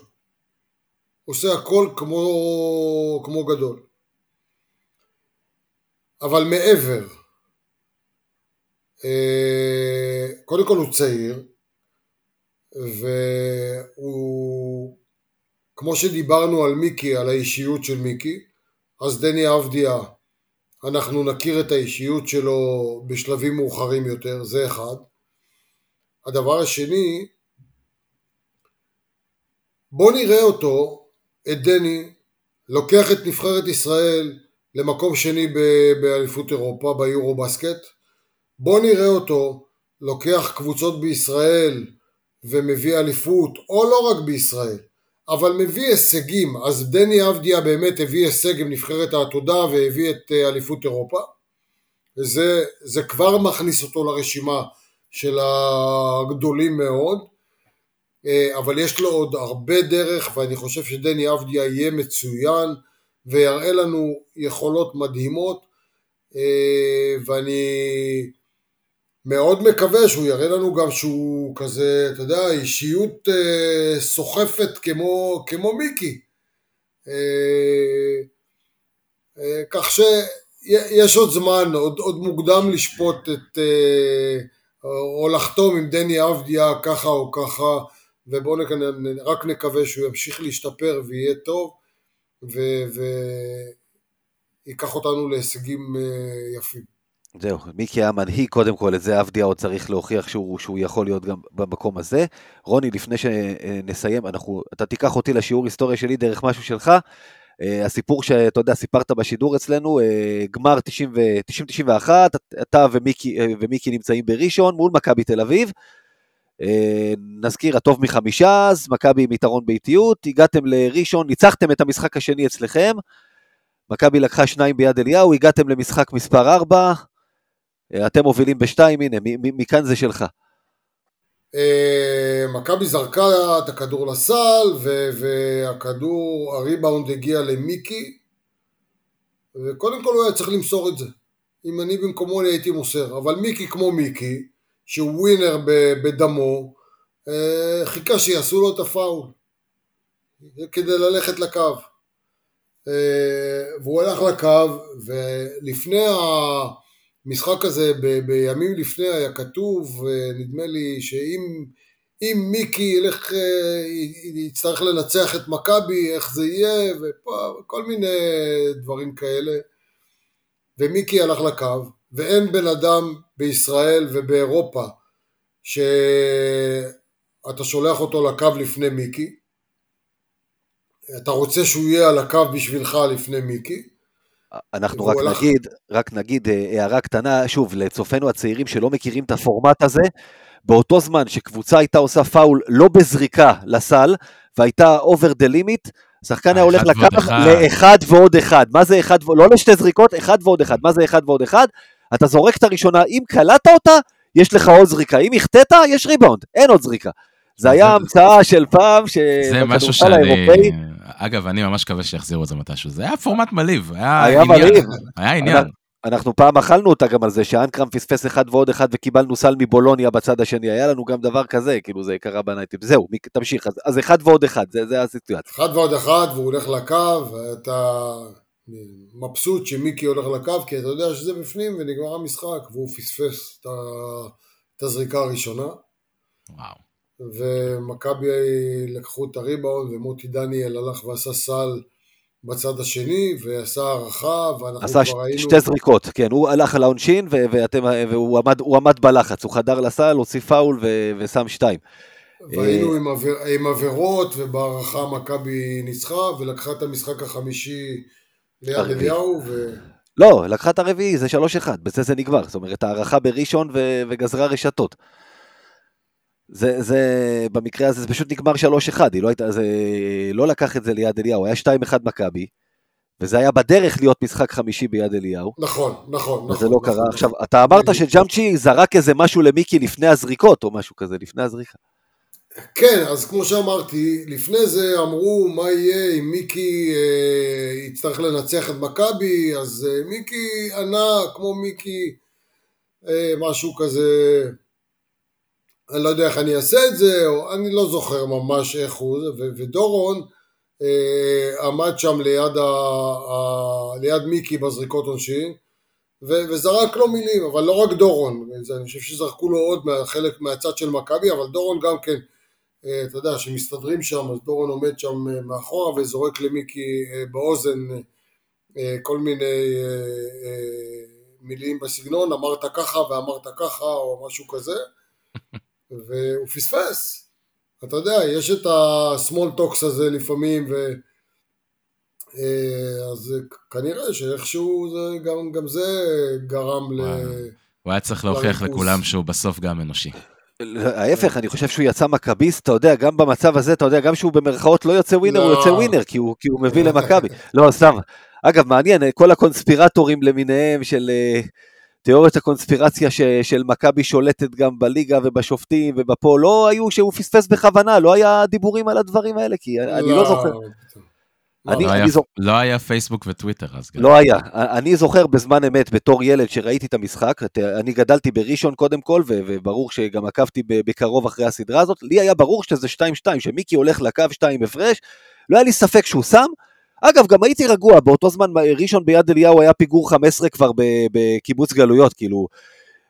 עושה הכל כמו, כמו גדול. אבל מעבר, אה, קודם כל הוא צעיר, והוא, כמו שדיברנו על מיקי, על האישיות של מיקי, אז דני אבדיה, אנחנו נכיר את האישיות שלו בשלבים מאוחרים יותר, זה אחד. הדבר השני, בוא נראה אותו, את דני, לוקח את נבחרת ישראל למקום שני באליפות אירופה, ביורו בסקט. בוא נראה אותו לוקח קבוצות בישראל ומביא אליפות, או לא רק בישראל, אבל מביא הישגים. אז דני אבדיה באמת הביא הישג עם נבחרת העתודה והביא את אה, אליפות אירופה. וזה זה כבר מכניס אותו לרשימה של הגדולים מאוד. אה, אבל יש לו עוד הרבה דרך ואני חושב שדני אבדיה יהיה מצוין ויראה לנו יכולות מדהימות אה, ואני מאוד מקווה שהוא יראה לנו גם שהוא כזה, אתה יודע, אישיות אה, סוחפת כמו, כמו מיקי. אה, אה, כך שיש עוד זמן, עוד, עוד מוקדם לשפוט את, אה, או לחתום עם דני אבדיה ככה או ככה, ובואו רק נקווה שהוא ימשיך להשתפר ויהיה טוב, וייקח אותנו להישגים אה, יפים. זהו, מיקי היה מנהיג קודם כל, את זה אבדיה עוד צריך להוכיח שהוא, שהוא יכול להיות גם במקום הזה. רוני, לפני שנסיים, אנחנו, אתה תיקח אותי לשיעור היסטוריה שלי דרך משהו שלך. Uh, הסיפור שאתה יודע, סיפרת בשידור אצלנו, uh, גמר 90-91, אתה ומיקי, uh, ומיקי נמצאים בראשון מול מכבי תל אביב. נזכיר, הטוב מחמישה אז, מכבי עם יתרון באיטיות, הגעתם לראשון, ניצחתם את המשחק השני אצלכם. מכבי לקחה שניים ביד אליהו, הגעתם למשחק מספר 4, אה, אתם מובילים בשתיים, הנה, מכאן זה שלך. אה, מכבי זרקה את הכדור לסל, והכדור, הריבאונד הגיע למיקי, וקודם כל הוא היה צריך למסור את זה. אם אני במקומו אני הייתי מוסר, אבל מיקי כמו מיקי, שהוא ווינר בדמו, אה, חיכה שיעשו לו את הפאול, כדי ללכת לקו. והוא הלך לקו, ולפני ה... המשחק הזה ב, בימים לפני היה כתוב, נדמה לי שאם מיקי ילך, אה, יצטרך לנצח את מכבי, איך זה יהיה, וכל מיני דברים כאלה. ומיקי הלך לקו, ואין בן אדם בישראל ובאירופה שאתה שולח אותו לקו לפני מיקי. אתה רוצה שהוא יהיה על הקו בשבילך לפני מיקי. אנחנו רק הלך... נגיד, רק נגיד אה, הערה קטנה, שוב, לצופינו הצעירים שלא מכירים את הפורמט הזה, באותו זמן שקבוצה הייתה עושה פאול לא בזריקה לסל, והייתה over the limit, שחקן היה הולך לקו לאחד ועוד אחד. מה זה אחד, לא לשתי זריקות, אחד ועוד אחד. מה זה אחד ועוד אחד? אתה זורק את הראשונה, אם קלעת אותה, יש לך עוד זריקה. אם החטאת, יש ריבאונד, אין עוד זריקה. זה היה המצאה של פעם, שבכדורסל האירופאי... אגב, אני ממש מקווה שיחזירו את זה מתישהו. זה היה פורמט מלהיב, היה, היה עניין. מלהיב. היה עניין. אנחנו פעם אכלנו אותה גם על זה, שאנקרם פספס אחד ועוד אחד וקיבלנו סל מבולוניה בצד השני, היה לנו גם דבר כזה, כאילו זה קרה בנייטיב. זהו, תמשיך, אז, אז אחד ועוד אחד, זה, זה הסיטואציה. אחד ועוד אחד, והוא הולך לקו, ואתה מבסוט שמיקי הולך לקו, כי אתה יודע שזה בפנים ונגמר המשחק, והוא פספס את הזריקה הראשונה. וואו. ומכבי לקחו את הריבאון ומוטי דניאל הלך ועשה סל בצד השני ועשה הערכה ואנחנו עשה כבר ראינו... עשה שתי זריקות, כן, הוא הלך על העונשין ואתם, והוא עמד, עמד בלחץ, הוא חדר לסל, הוציא פאול ו, ושם שתיים. והיינו עם, עבר, עם עבירות ובהערכה מכבי ניצחה ולקחה את המשחק החמישי ליד אליהו ו... לא, לקחה את הרביעי, זה 3-1, בזה זה נגמר, זאת אומרת הערכה בראשון ו, וגזרה רשתות. זה, זה, במקרה הזה זה פשוט נגמר 3-1, היא לא הייתה, זה, לא לקח את זה ליד אליהו, היה 2-1 מכבי, וזה היה בדרך להיות משחק חמישי ביד אליהו. נכון, נכון, נכון. וזה לא נכון, קרה. נכון. עכשיו, אתה אמרת שג'אמצ'י זרק איזה משהו למיקי לפני הזריקות, או משהו כזה, לפני הזריקה. כן, אז כמו שאמרתי, לפני זה אמרו מה יהיה אם מיקי אה, יצטרך לנצח את מכבי, אז אה, מיקי ענה כמו מיקי, אה, משהו כזה, אני לא יודע איך אני אעשה את זה, או אני לא זוכר ממש איך הוא, ו- ודורון אה, עמד שם ליד, ה- ה- ליד מיקי בזריקות עונשין, ו- וזרק לו מילים, אבל לא רק דורון, זה, אני חושב שזרקו לו עוד חלק מהצד של מכבי, אבל דורון גם כן, אה, אתה יודע, שמסתדרים שם, אז דורון עומד שם אה, מאחורה וזורק למיקי אה, באוזן אה, כל מיני אה, אה, מילים בסגנון, אמרת ככה ואמרת ככה, או משהו כזה. והוא פספס. אתה יודע, יש את ה-small talks הזה לפעמים, ו... אה, אז כנראה שאיכשהו זה, גם, גם זה גרם ל... הוא היה צריך להוכיח לכולם שהוא בסוף גם אנושי. ההפך, אני חושב שהוא יצא מכביסט, אתה יודע, גם במצב הזה, אתה יודע, גם שהוא במרכאות לא יוצא ווינר, הוא יוצא ווינר, כי הוא, כי הוא מביא למכבי. לא, סתם. אגב, מעניין, כל הקונספירטורים למיניהם של... תיאוריית הקונספירציה ש, של מכבי שולטת גם בליגה ובשופטים ובפה, לא היו שהוא פספס בכוונה, לא היה דיבורים על הדברים האלה, כי לא, אני לא זוכר. אני, לא, אני היה, זוכ... לא היה פייסבוק וטוויטר אז. לא היה. אני זוכר בזמן אמת, בתור ילד שראיתי את המשחק, אני גדלתי בראשון קודם כל, וברור שגם עקבתי בקרוב אחרי הסדרה הזאת, לי היה ברור שזה 2-2, שמיקי הולך לקו 2 הפרש, לא היה לי ספק שהוא שם, אגב, גם הייתי רגוע, באותו זמן ראשון ביד אליהו היה פיגור 15 כבר בקיבוץ גלויות, כאילו,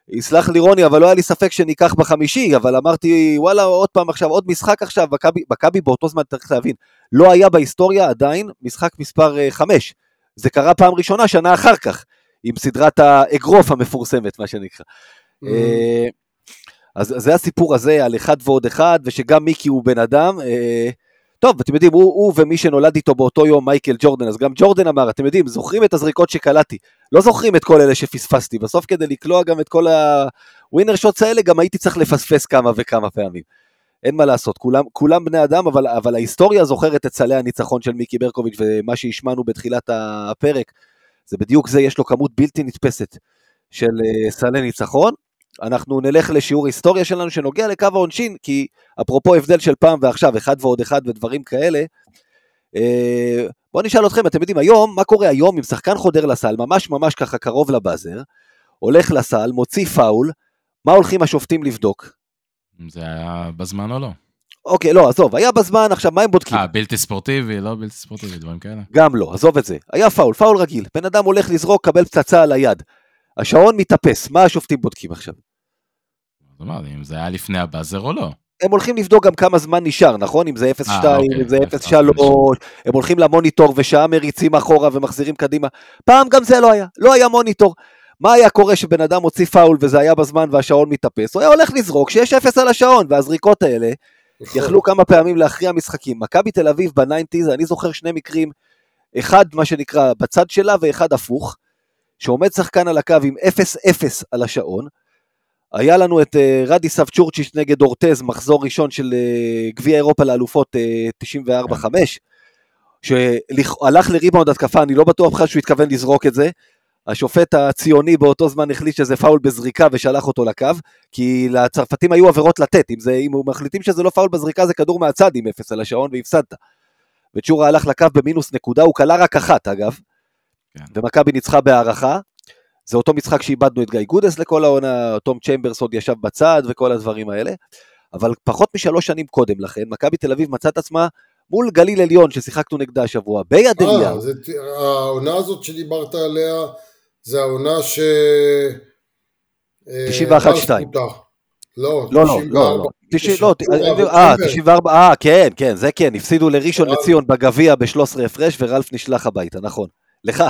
יסלח לי רוני, אבל לא היה לי ספק שניקח בחמישי, אבל אמרתי, וואלה, עוד פעם עכשיו, עוד משחק עכשיו, מכבי באותו זמן, צריך להבין, לא היה בהיסטוריה עדיין משחק מספר 5. אה, זה קרה פעם ראשונה, שנה אחר כך, עם סדרת האגרוף המפורסמת, מה שנקרא. Mm. אה, אז זה הסיפור הזה על אחד ועוד אחד, ושגם מיקי הוא בן אדם. טוב, אתם יודעים, הוא, הוא ומי שנולד איתו באותו יום, מייקל ג'ורדן, אז גם ג'ורדן אמר, אתם יודעים, זוכרים את הזריקות שקלעתי, לא זוכרים את כל אלה שפספסתי, בסוף כדי לקלוע גם את כל הווינר שוטס האלה, גם הייתי צריך לפספס כמה וכמה פעמים. אין מה לעשות, כולם, כולם בני אדם, אבל, אבל ההיסטוריה זוכרת את סלי הניצחון של מיקי ברקוביץ' ומה שהשמענו בתחילת הפרק, זה בדיוק זה, יש לו כמות בלתי נתפסת של אה, סלי ניצחון, אנחנו נלך לשיעור היסטוריה שלנו שנוגע לקו העונשין, כי אפרופו הבדל של פעם ועכשיו, אחד ועוד אחד ודברים כאלה, אה, בואו נשאל אתכם, אתם יודעים היום, מה קורה היום אם שחקן חודר לסל, ממש ממש ככה קרוב לבאזר, הולך לסל, מוציא פאול, מה הולכים השופטים לבדוק? זה היה בזמן או לא. אוקיי, לא, עזוב, היה בזמן, עכשיו מה הם בודקים? אה, בלתי ספורטיבי, לא בלתי ספורטיבי, דברים כאלה. גם לא, עזוב את זה. היה פאול, פאול רגיל. בן אדם הולך לזרוק, קבל פצצה על היד. השעון מתאפס, מה השופטים בודקים עכשיו? זאת אומרת, אם זה היה לפני ה buzzer או לא. הם הולכים לבדוק גם כמה זמן נשאר, נכון? אם זה 0.2, אה, אוקיי, אם זה 0.3, הם הולכים למוניטור ושעה מריצים אחורה ומחזירים קדימה. פעם גם זה לא היה, לא היה מוניטור. מה היה קורה שבן אדם הוציא פאול וזה היה בזמן והשעון מתאפס? הוא היה הולך לזרוק שיש 0 על השעון, והזריקות האלה נכון. יכלו כמה פעמים להכריע משחקים. מכבי תל אביב ב nineties, אני זוכר שני מקרים, אחד מה שנקרא בצד שלה ואחד הפוך, שעומד שחקן על הקו עם 0-0 על השעון, היה לנו את uh, רדי סבצ'ורצ'יש נגד אורטז, מחזור ראשון של uh, גביע אירופה לאלופות uh, 94-5, שהלך לריבאונד התקפה, אני לא בטוח בכלל שהוא התכוון לזרוק את זה. השופט הציוני באותו זמן החליט שזה פאול בזריקה ושלח אותו לקו, כי לצרפתים היו עבירות לתת, אם, זה, אם מחליטים שזה לא פאול בזריקה זה כדור מהצד עם אפס על השעון והפסדת. וצ'ורה הלך לקו במינוס נקודה, הוא קלע רק אחת אגב, כן. ומכבי ניצחה בהארכה, זה אותו משחק שאיבדנו את גיא גודס לכל העונה, תום צ'יימברס עוד ישב בצד וכל הדברים האלה, אבל פחות משלוש שנים קודם לכן, מכבי תל אביב מוצאת עצמה מול גליל עליון ששיחקנו נגדה השבוע, ביד אה, אליהו. העונה הזאת שדיברת עליה, זה העונה ש... 91-2. אה, לא, לא, לא, לא, לא, אה, 94, אה, כן, כן, זה כן, הפסידו לראשון לציון בגביע ב-13 הפרש ורלף נשלח הביתה, נכון. לך,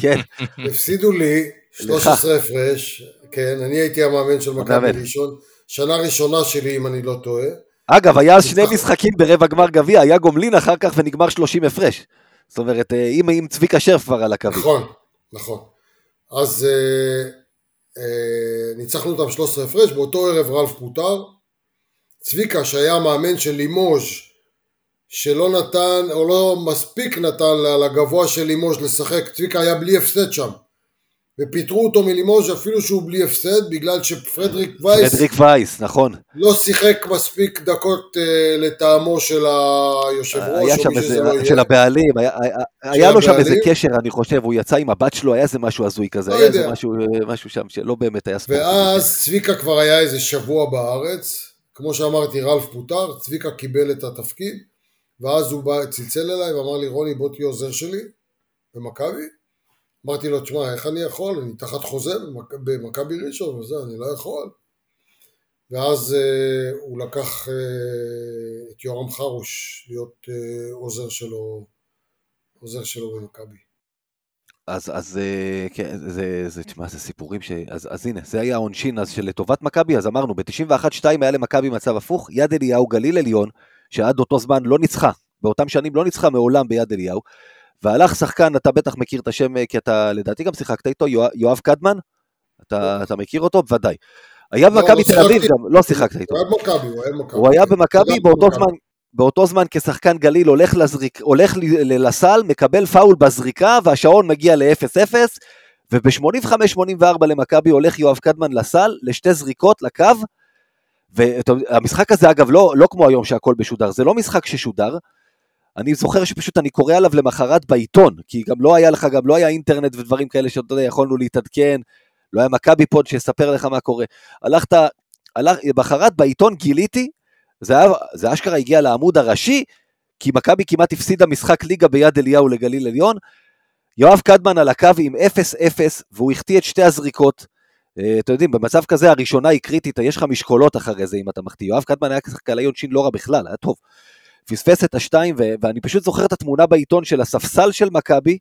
כן. הפסידו לי 13 הפרש, כן, אני הייתי המאמן של מכבי ראשון, שנה ראשונה שלי אם אני לא טועה. אגב, היה שני משחקים ברבע גמר גביע, היה גומלין אחר כך ונגמר 30 הפרש. זאת אומרת, אם, אה, אם צביקה שרף כבר על הקווים. נכון, נכון. אז אה, אה, ניצחנו אותם 13 הפרש, באותו ערב רלף פוטר. צביקה, שהיה מאמן של לימוז' שלא נתן, או לא מספיק נתן לגבוה של לימוז' לשחק, צביקה היה בלי הפסד שם. ופיטרו אותו מלימוז' אפילו שהוא בלי הפסד, בגלל שפרדריק וייס... פרדריק וייס, נכון. לא שיחק מספיק דקות uh, לטעמו של היושב ראש, או מי שזה לא יהיה. של הבעלים, היה, היה, היה לו שם איזה קשר, אני חושב, הוא יצא עם הבת שלו, היה איזה משהו הזוי כזה, לא היה. איזה משהו, משהו שם שלא באמת היה ספורט. ואז צביקה כבר היה איזה שבוע בארץ, כמו שאמרתי, רלף פוטר, צביקה קיבל את התפקיד, ואז הוא בא, צלצל אליי ואמר לי, רוני, בוא תהיה עוזר שלי במכבי. אמרתי לו, תשמע, איך אני יכול? אני תחת חוזה במכבי ראשון וזה, אני לא יכול. ואז אה, הוא לקח אה, את יורם חרוש להיות אה, עוזר שלו, עוזר שלו במכבי. אז, אז אה, כן, זה, זה, תשמע, זה סיפורים ש... אז, אז הנה, זה היה העונשין אז שלטובת מכבי, אז אמרנו, ב-91-2 היה למכבי מצב הפוך, יד אליהו גליל עליון, שעד אותו זמן לא ניצחה, באותם שנים לא ניצחה מעולם ביד אליהו, והלך שחקן, אתה בטח מכיר את השם, כי אתה לדעתי גם שיחקת איתו, יואב קדמן? אתה, אתה מכיר אותו? בוודאי. היה לא, במכבי תל אביב גם, לא שיחקת איתו. הוא היה במכבי באותו זמן, באותו זמן כשחקן גליל הולך, לזריק, הולך לסל, מקבל פאול בזריקה והשעון מגיע ל-0-0 וב-85-84 למכבי הולך יואב קדמן לסל לשתי זריקות לקו והמשחק הזה אגב לא, לא כמו היום שהכל משודר, זה לא משחק ששודר, אני זוכר שפשוט אני קורא עליו למחרת בעיתון, כי גם לא היה לך, גם לא היה אינטרנט ודברים כאלה שאתה יודע, יכולנו להתעדכן, לא היה מכבי פוד שיספר לך מה קורה. הלכת, הלך, מחרת בעיתון גיליתי, זה, היה, זה אשכרה הגיע לעמוד הראשי, כי מכבי כמעט הפסידה משחק ליגה ביד אליהו לגליל עליון. יואב קדמן על הקו עם 0-0, והוא החטיא את שתי הזריקות. אה, אתם יודעים, במצב כזה הראשונה היא קריטית, יש לך משקולות אחרי זה אם אתה מחטיא. יואב קדמן היה כשחקן עונשין לא רע בכלל, היה טוב. פספס את השתיים, ו- ואני פשוט זוכר את התמונה בעיתון של הספסל של מכבי,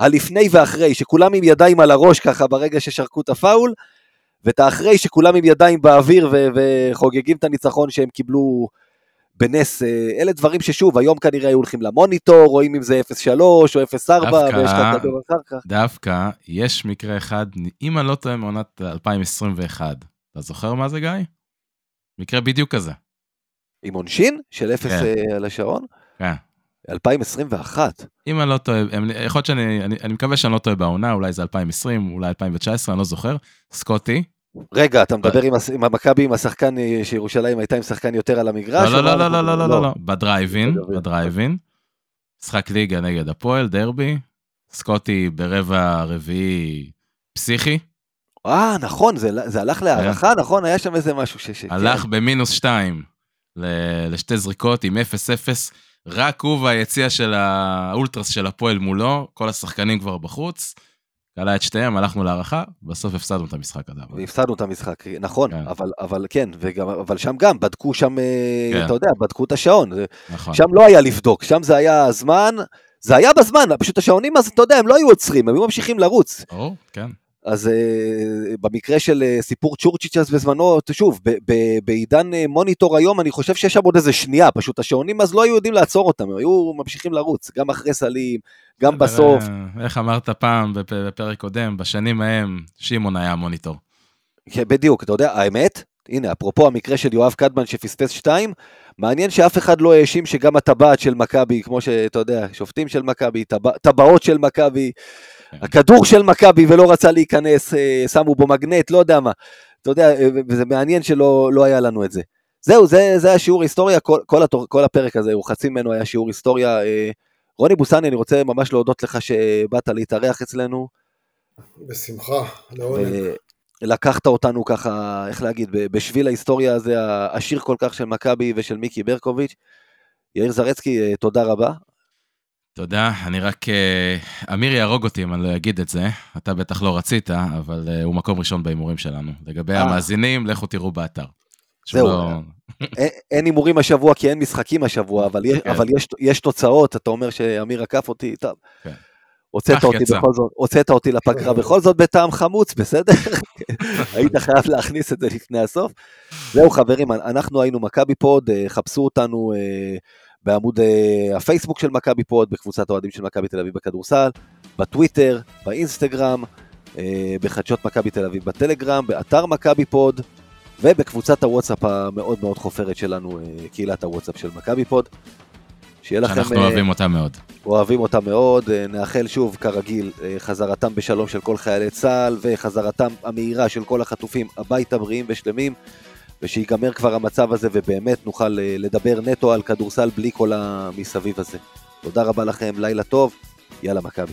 הלפני ואחרי, שכולם עם ידיים על הראש ככה ברגע ששרקו את הפאול, ואת האחרי שכולם עם ידיים באוויר ו- וחוגגים את הניצחון שהם קיבלו בנס. אה, אלה דברים ששוב, היום כנראה היו הולכים למוניטור, רואים אם זה 0.3 או 0.4, ויש לך לדבר אחר כך. דווקא, יש מקרה אחד, אם אני לא טועה מעונת 2021, אתה זוכר מה זה גיא? מקרה בדיוק כזה. עם עונשין של אפס כן. אה, על השעון? כן. 2021. אם אני לא טועה, יכול להיות שאני, אני, אני מקווה שאני לא טועה בעונה, אולי זה 2020, אולי 2019, אני לא זוכר. סקוטי. רגע, אתה מדבר עם המכבי, עם השחקן, אה, שירושלים הייתה עם שחקן יותר על המגרש? לא, לא, לא, לא, לא, לא, לא, לא. לא. בדרייבין, בדרייבין. משחק ליגה נגד הפועל, דרבי. סקוטי ברבע רביעי פסיכי. אה, נכון, זה, הלך כן. להערכה, נכון? היה שם איזה משהו ש... כן. הלך במינוס שתיים לשתי זריקות עם 0-0, רק הוא והיציע של האולטרס של הפועל מולו, כל השחקנים כבר בחוץ. קלה את שתיהם, הלכנו להערכה, בסוף הפסדנו את המשחק הזה. הפסדנו את המשחק, נכון, כן. אבל, אבל כן, וגם, אבל שם גם בדקו שם, אה, כן. אתה יודע, בדקו את השעון. נכון. שם לא היה לבדוק, שם זה היה הזמן, זה היה בזמן, פשוט השעונים, אז אתה יודע, הם לא היו עוצרים, הם היו ממשיכים לרוץ. או, כן. אז uh, במקרה של uh, סיפור צ'ורצ'יץ' בזמנו, שוב, בעידן uh, מוניטור היום, אני חושב שיש שם עוד איזה שנייה, פשוט השעונים אז לא היו יודעים לעצור אותם, היו ממשיכים לרוץ, גם אחרי סלים, גם בסוף. איך אמרת פעם בפרק קודם, בשנים ההם, שמעון היה מוניטור. כן, בדיוק, אתה יודע, האמת, הנה, אפרופו המקרה של יואב קדמן שפספס שתיים, מעניין שאף אחד לא האשים שגם הטבעת של מכבי, כמו שאתה יודע, שופטים של מכבי, טבעות של מכבי. הכדור של מכבי ולא רצה להיכנס, אה, שמו בו מגנט, לא יודע מה. אתה יודע, אה, וזה מעניין שלא לא היה לנו את זה. זהו, זה, זה היה שיעור היסטוריה, כל, כל, התור, כל הפרק הזה, הוא חצי ממנו היה שיעור היסטוריה. אה, רוני בוסני, אני רוצה ממש להודות לך שבאת להתארח אצלנו. בשמחה, לעונג. לקחת אותנו ככה, איך להגיד, בשביל ההיסטוריה הזה, העשיר כל כך של מכבי ושל מיקי ברקוביץ'. יאיר זרצקי, תודה רבה. תודה, אני רק... אה, אמיר יהרוג אותי אם אני לא אגיד את זה, אתה בטח לא רצית, אבל אה, הוא מקום ראשון בהימורים שלנו. לגבי אה. המאזינים, לכו תראו באתר. זהו, לא... אין הימורים השבוע כי אין משחקים השבוע, אבל, יש, כן. אבל יש, יש תוצאות, אתה אומר שאמיר עקף אותי, טוב. כן. הוצאת אותי יצא. בכל זאת, הוצאת אותי לפגרה בכל זאת בטעם חמוץ, בסדר? היית חייב להכניס את זה לפני הסוף. זהו חברים, אנחנו היינו מכבי פוד, חפשו אותנו בעמוד אה, הפייסבוק של מכבי פוד, בקבוצת האוהדים של מכבי תל אביב בכדורסל, בטוויטר, באינסטגרם, אה, בחדשות מכבי תל אביב בטלגרם, באתר מכבי פוד, ובקבוצת הוואטסאפ המאוד מאוד חופרת שלנו, uh, קהילת הוואטסאפ של מכבי פוד. שיהיה לכם... שאנחנו אוהבים אותה מאוד. אוהבים אותה מאוד, נאחל שוב, כרגיל, חזרתם בשלום של כל חיילי צה"ל, וחזרתם המהירה של כל החטופים הביתה בריאים ושלמים, ושיגמר כבר המצב הזה, ובאמת נוכל לדבר נטו על כדורסל בלי כל המסביב הזה. תודה רבה לכם, לילה טוב, יאללה מכבי.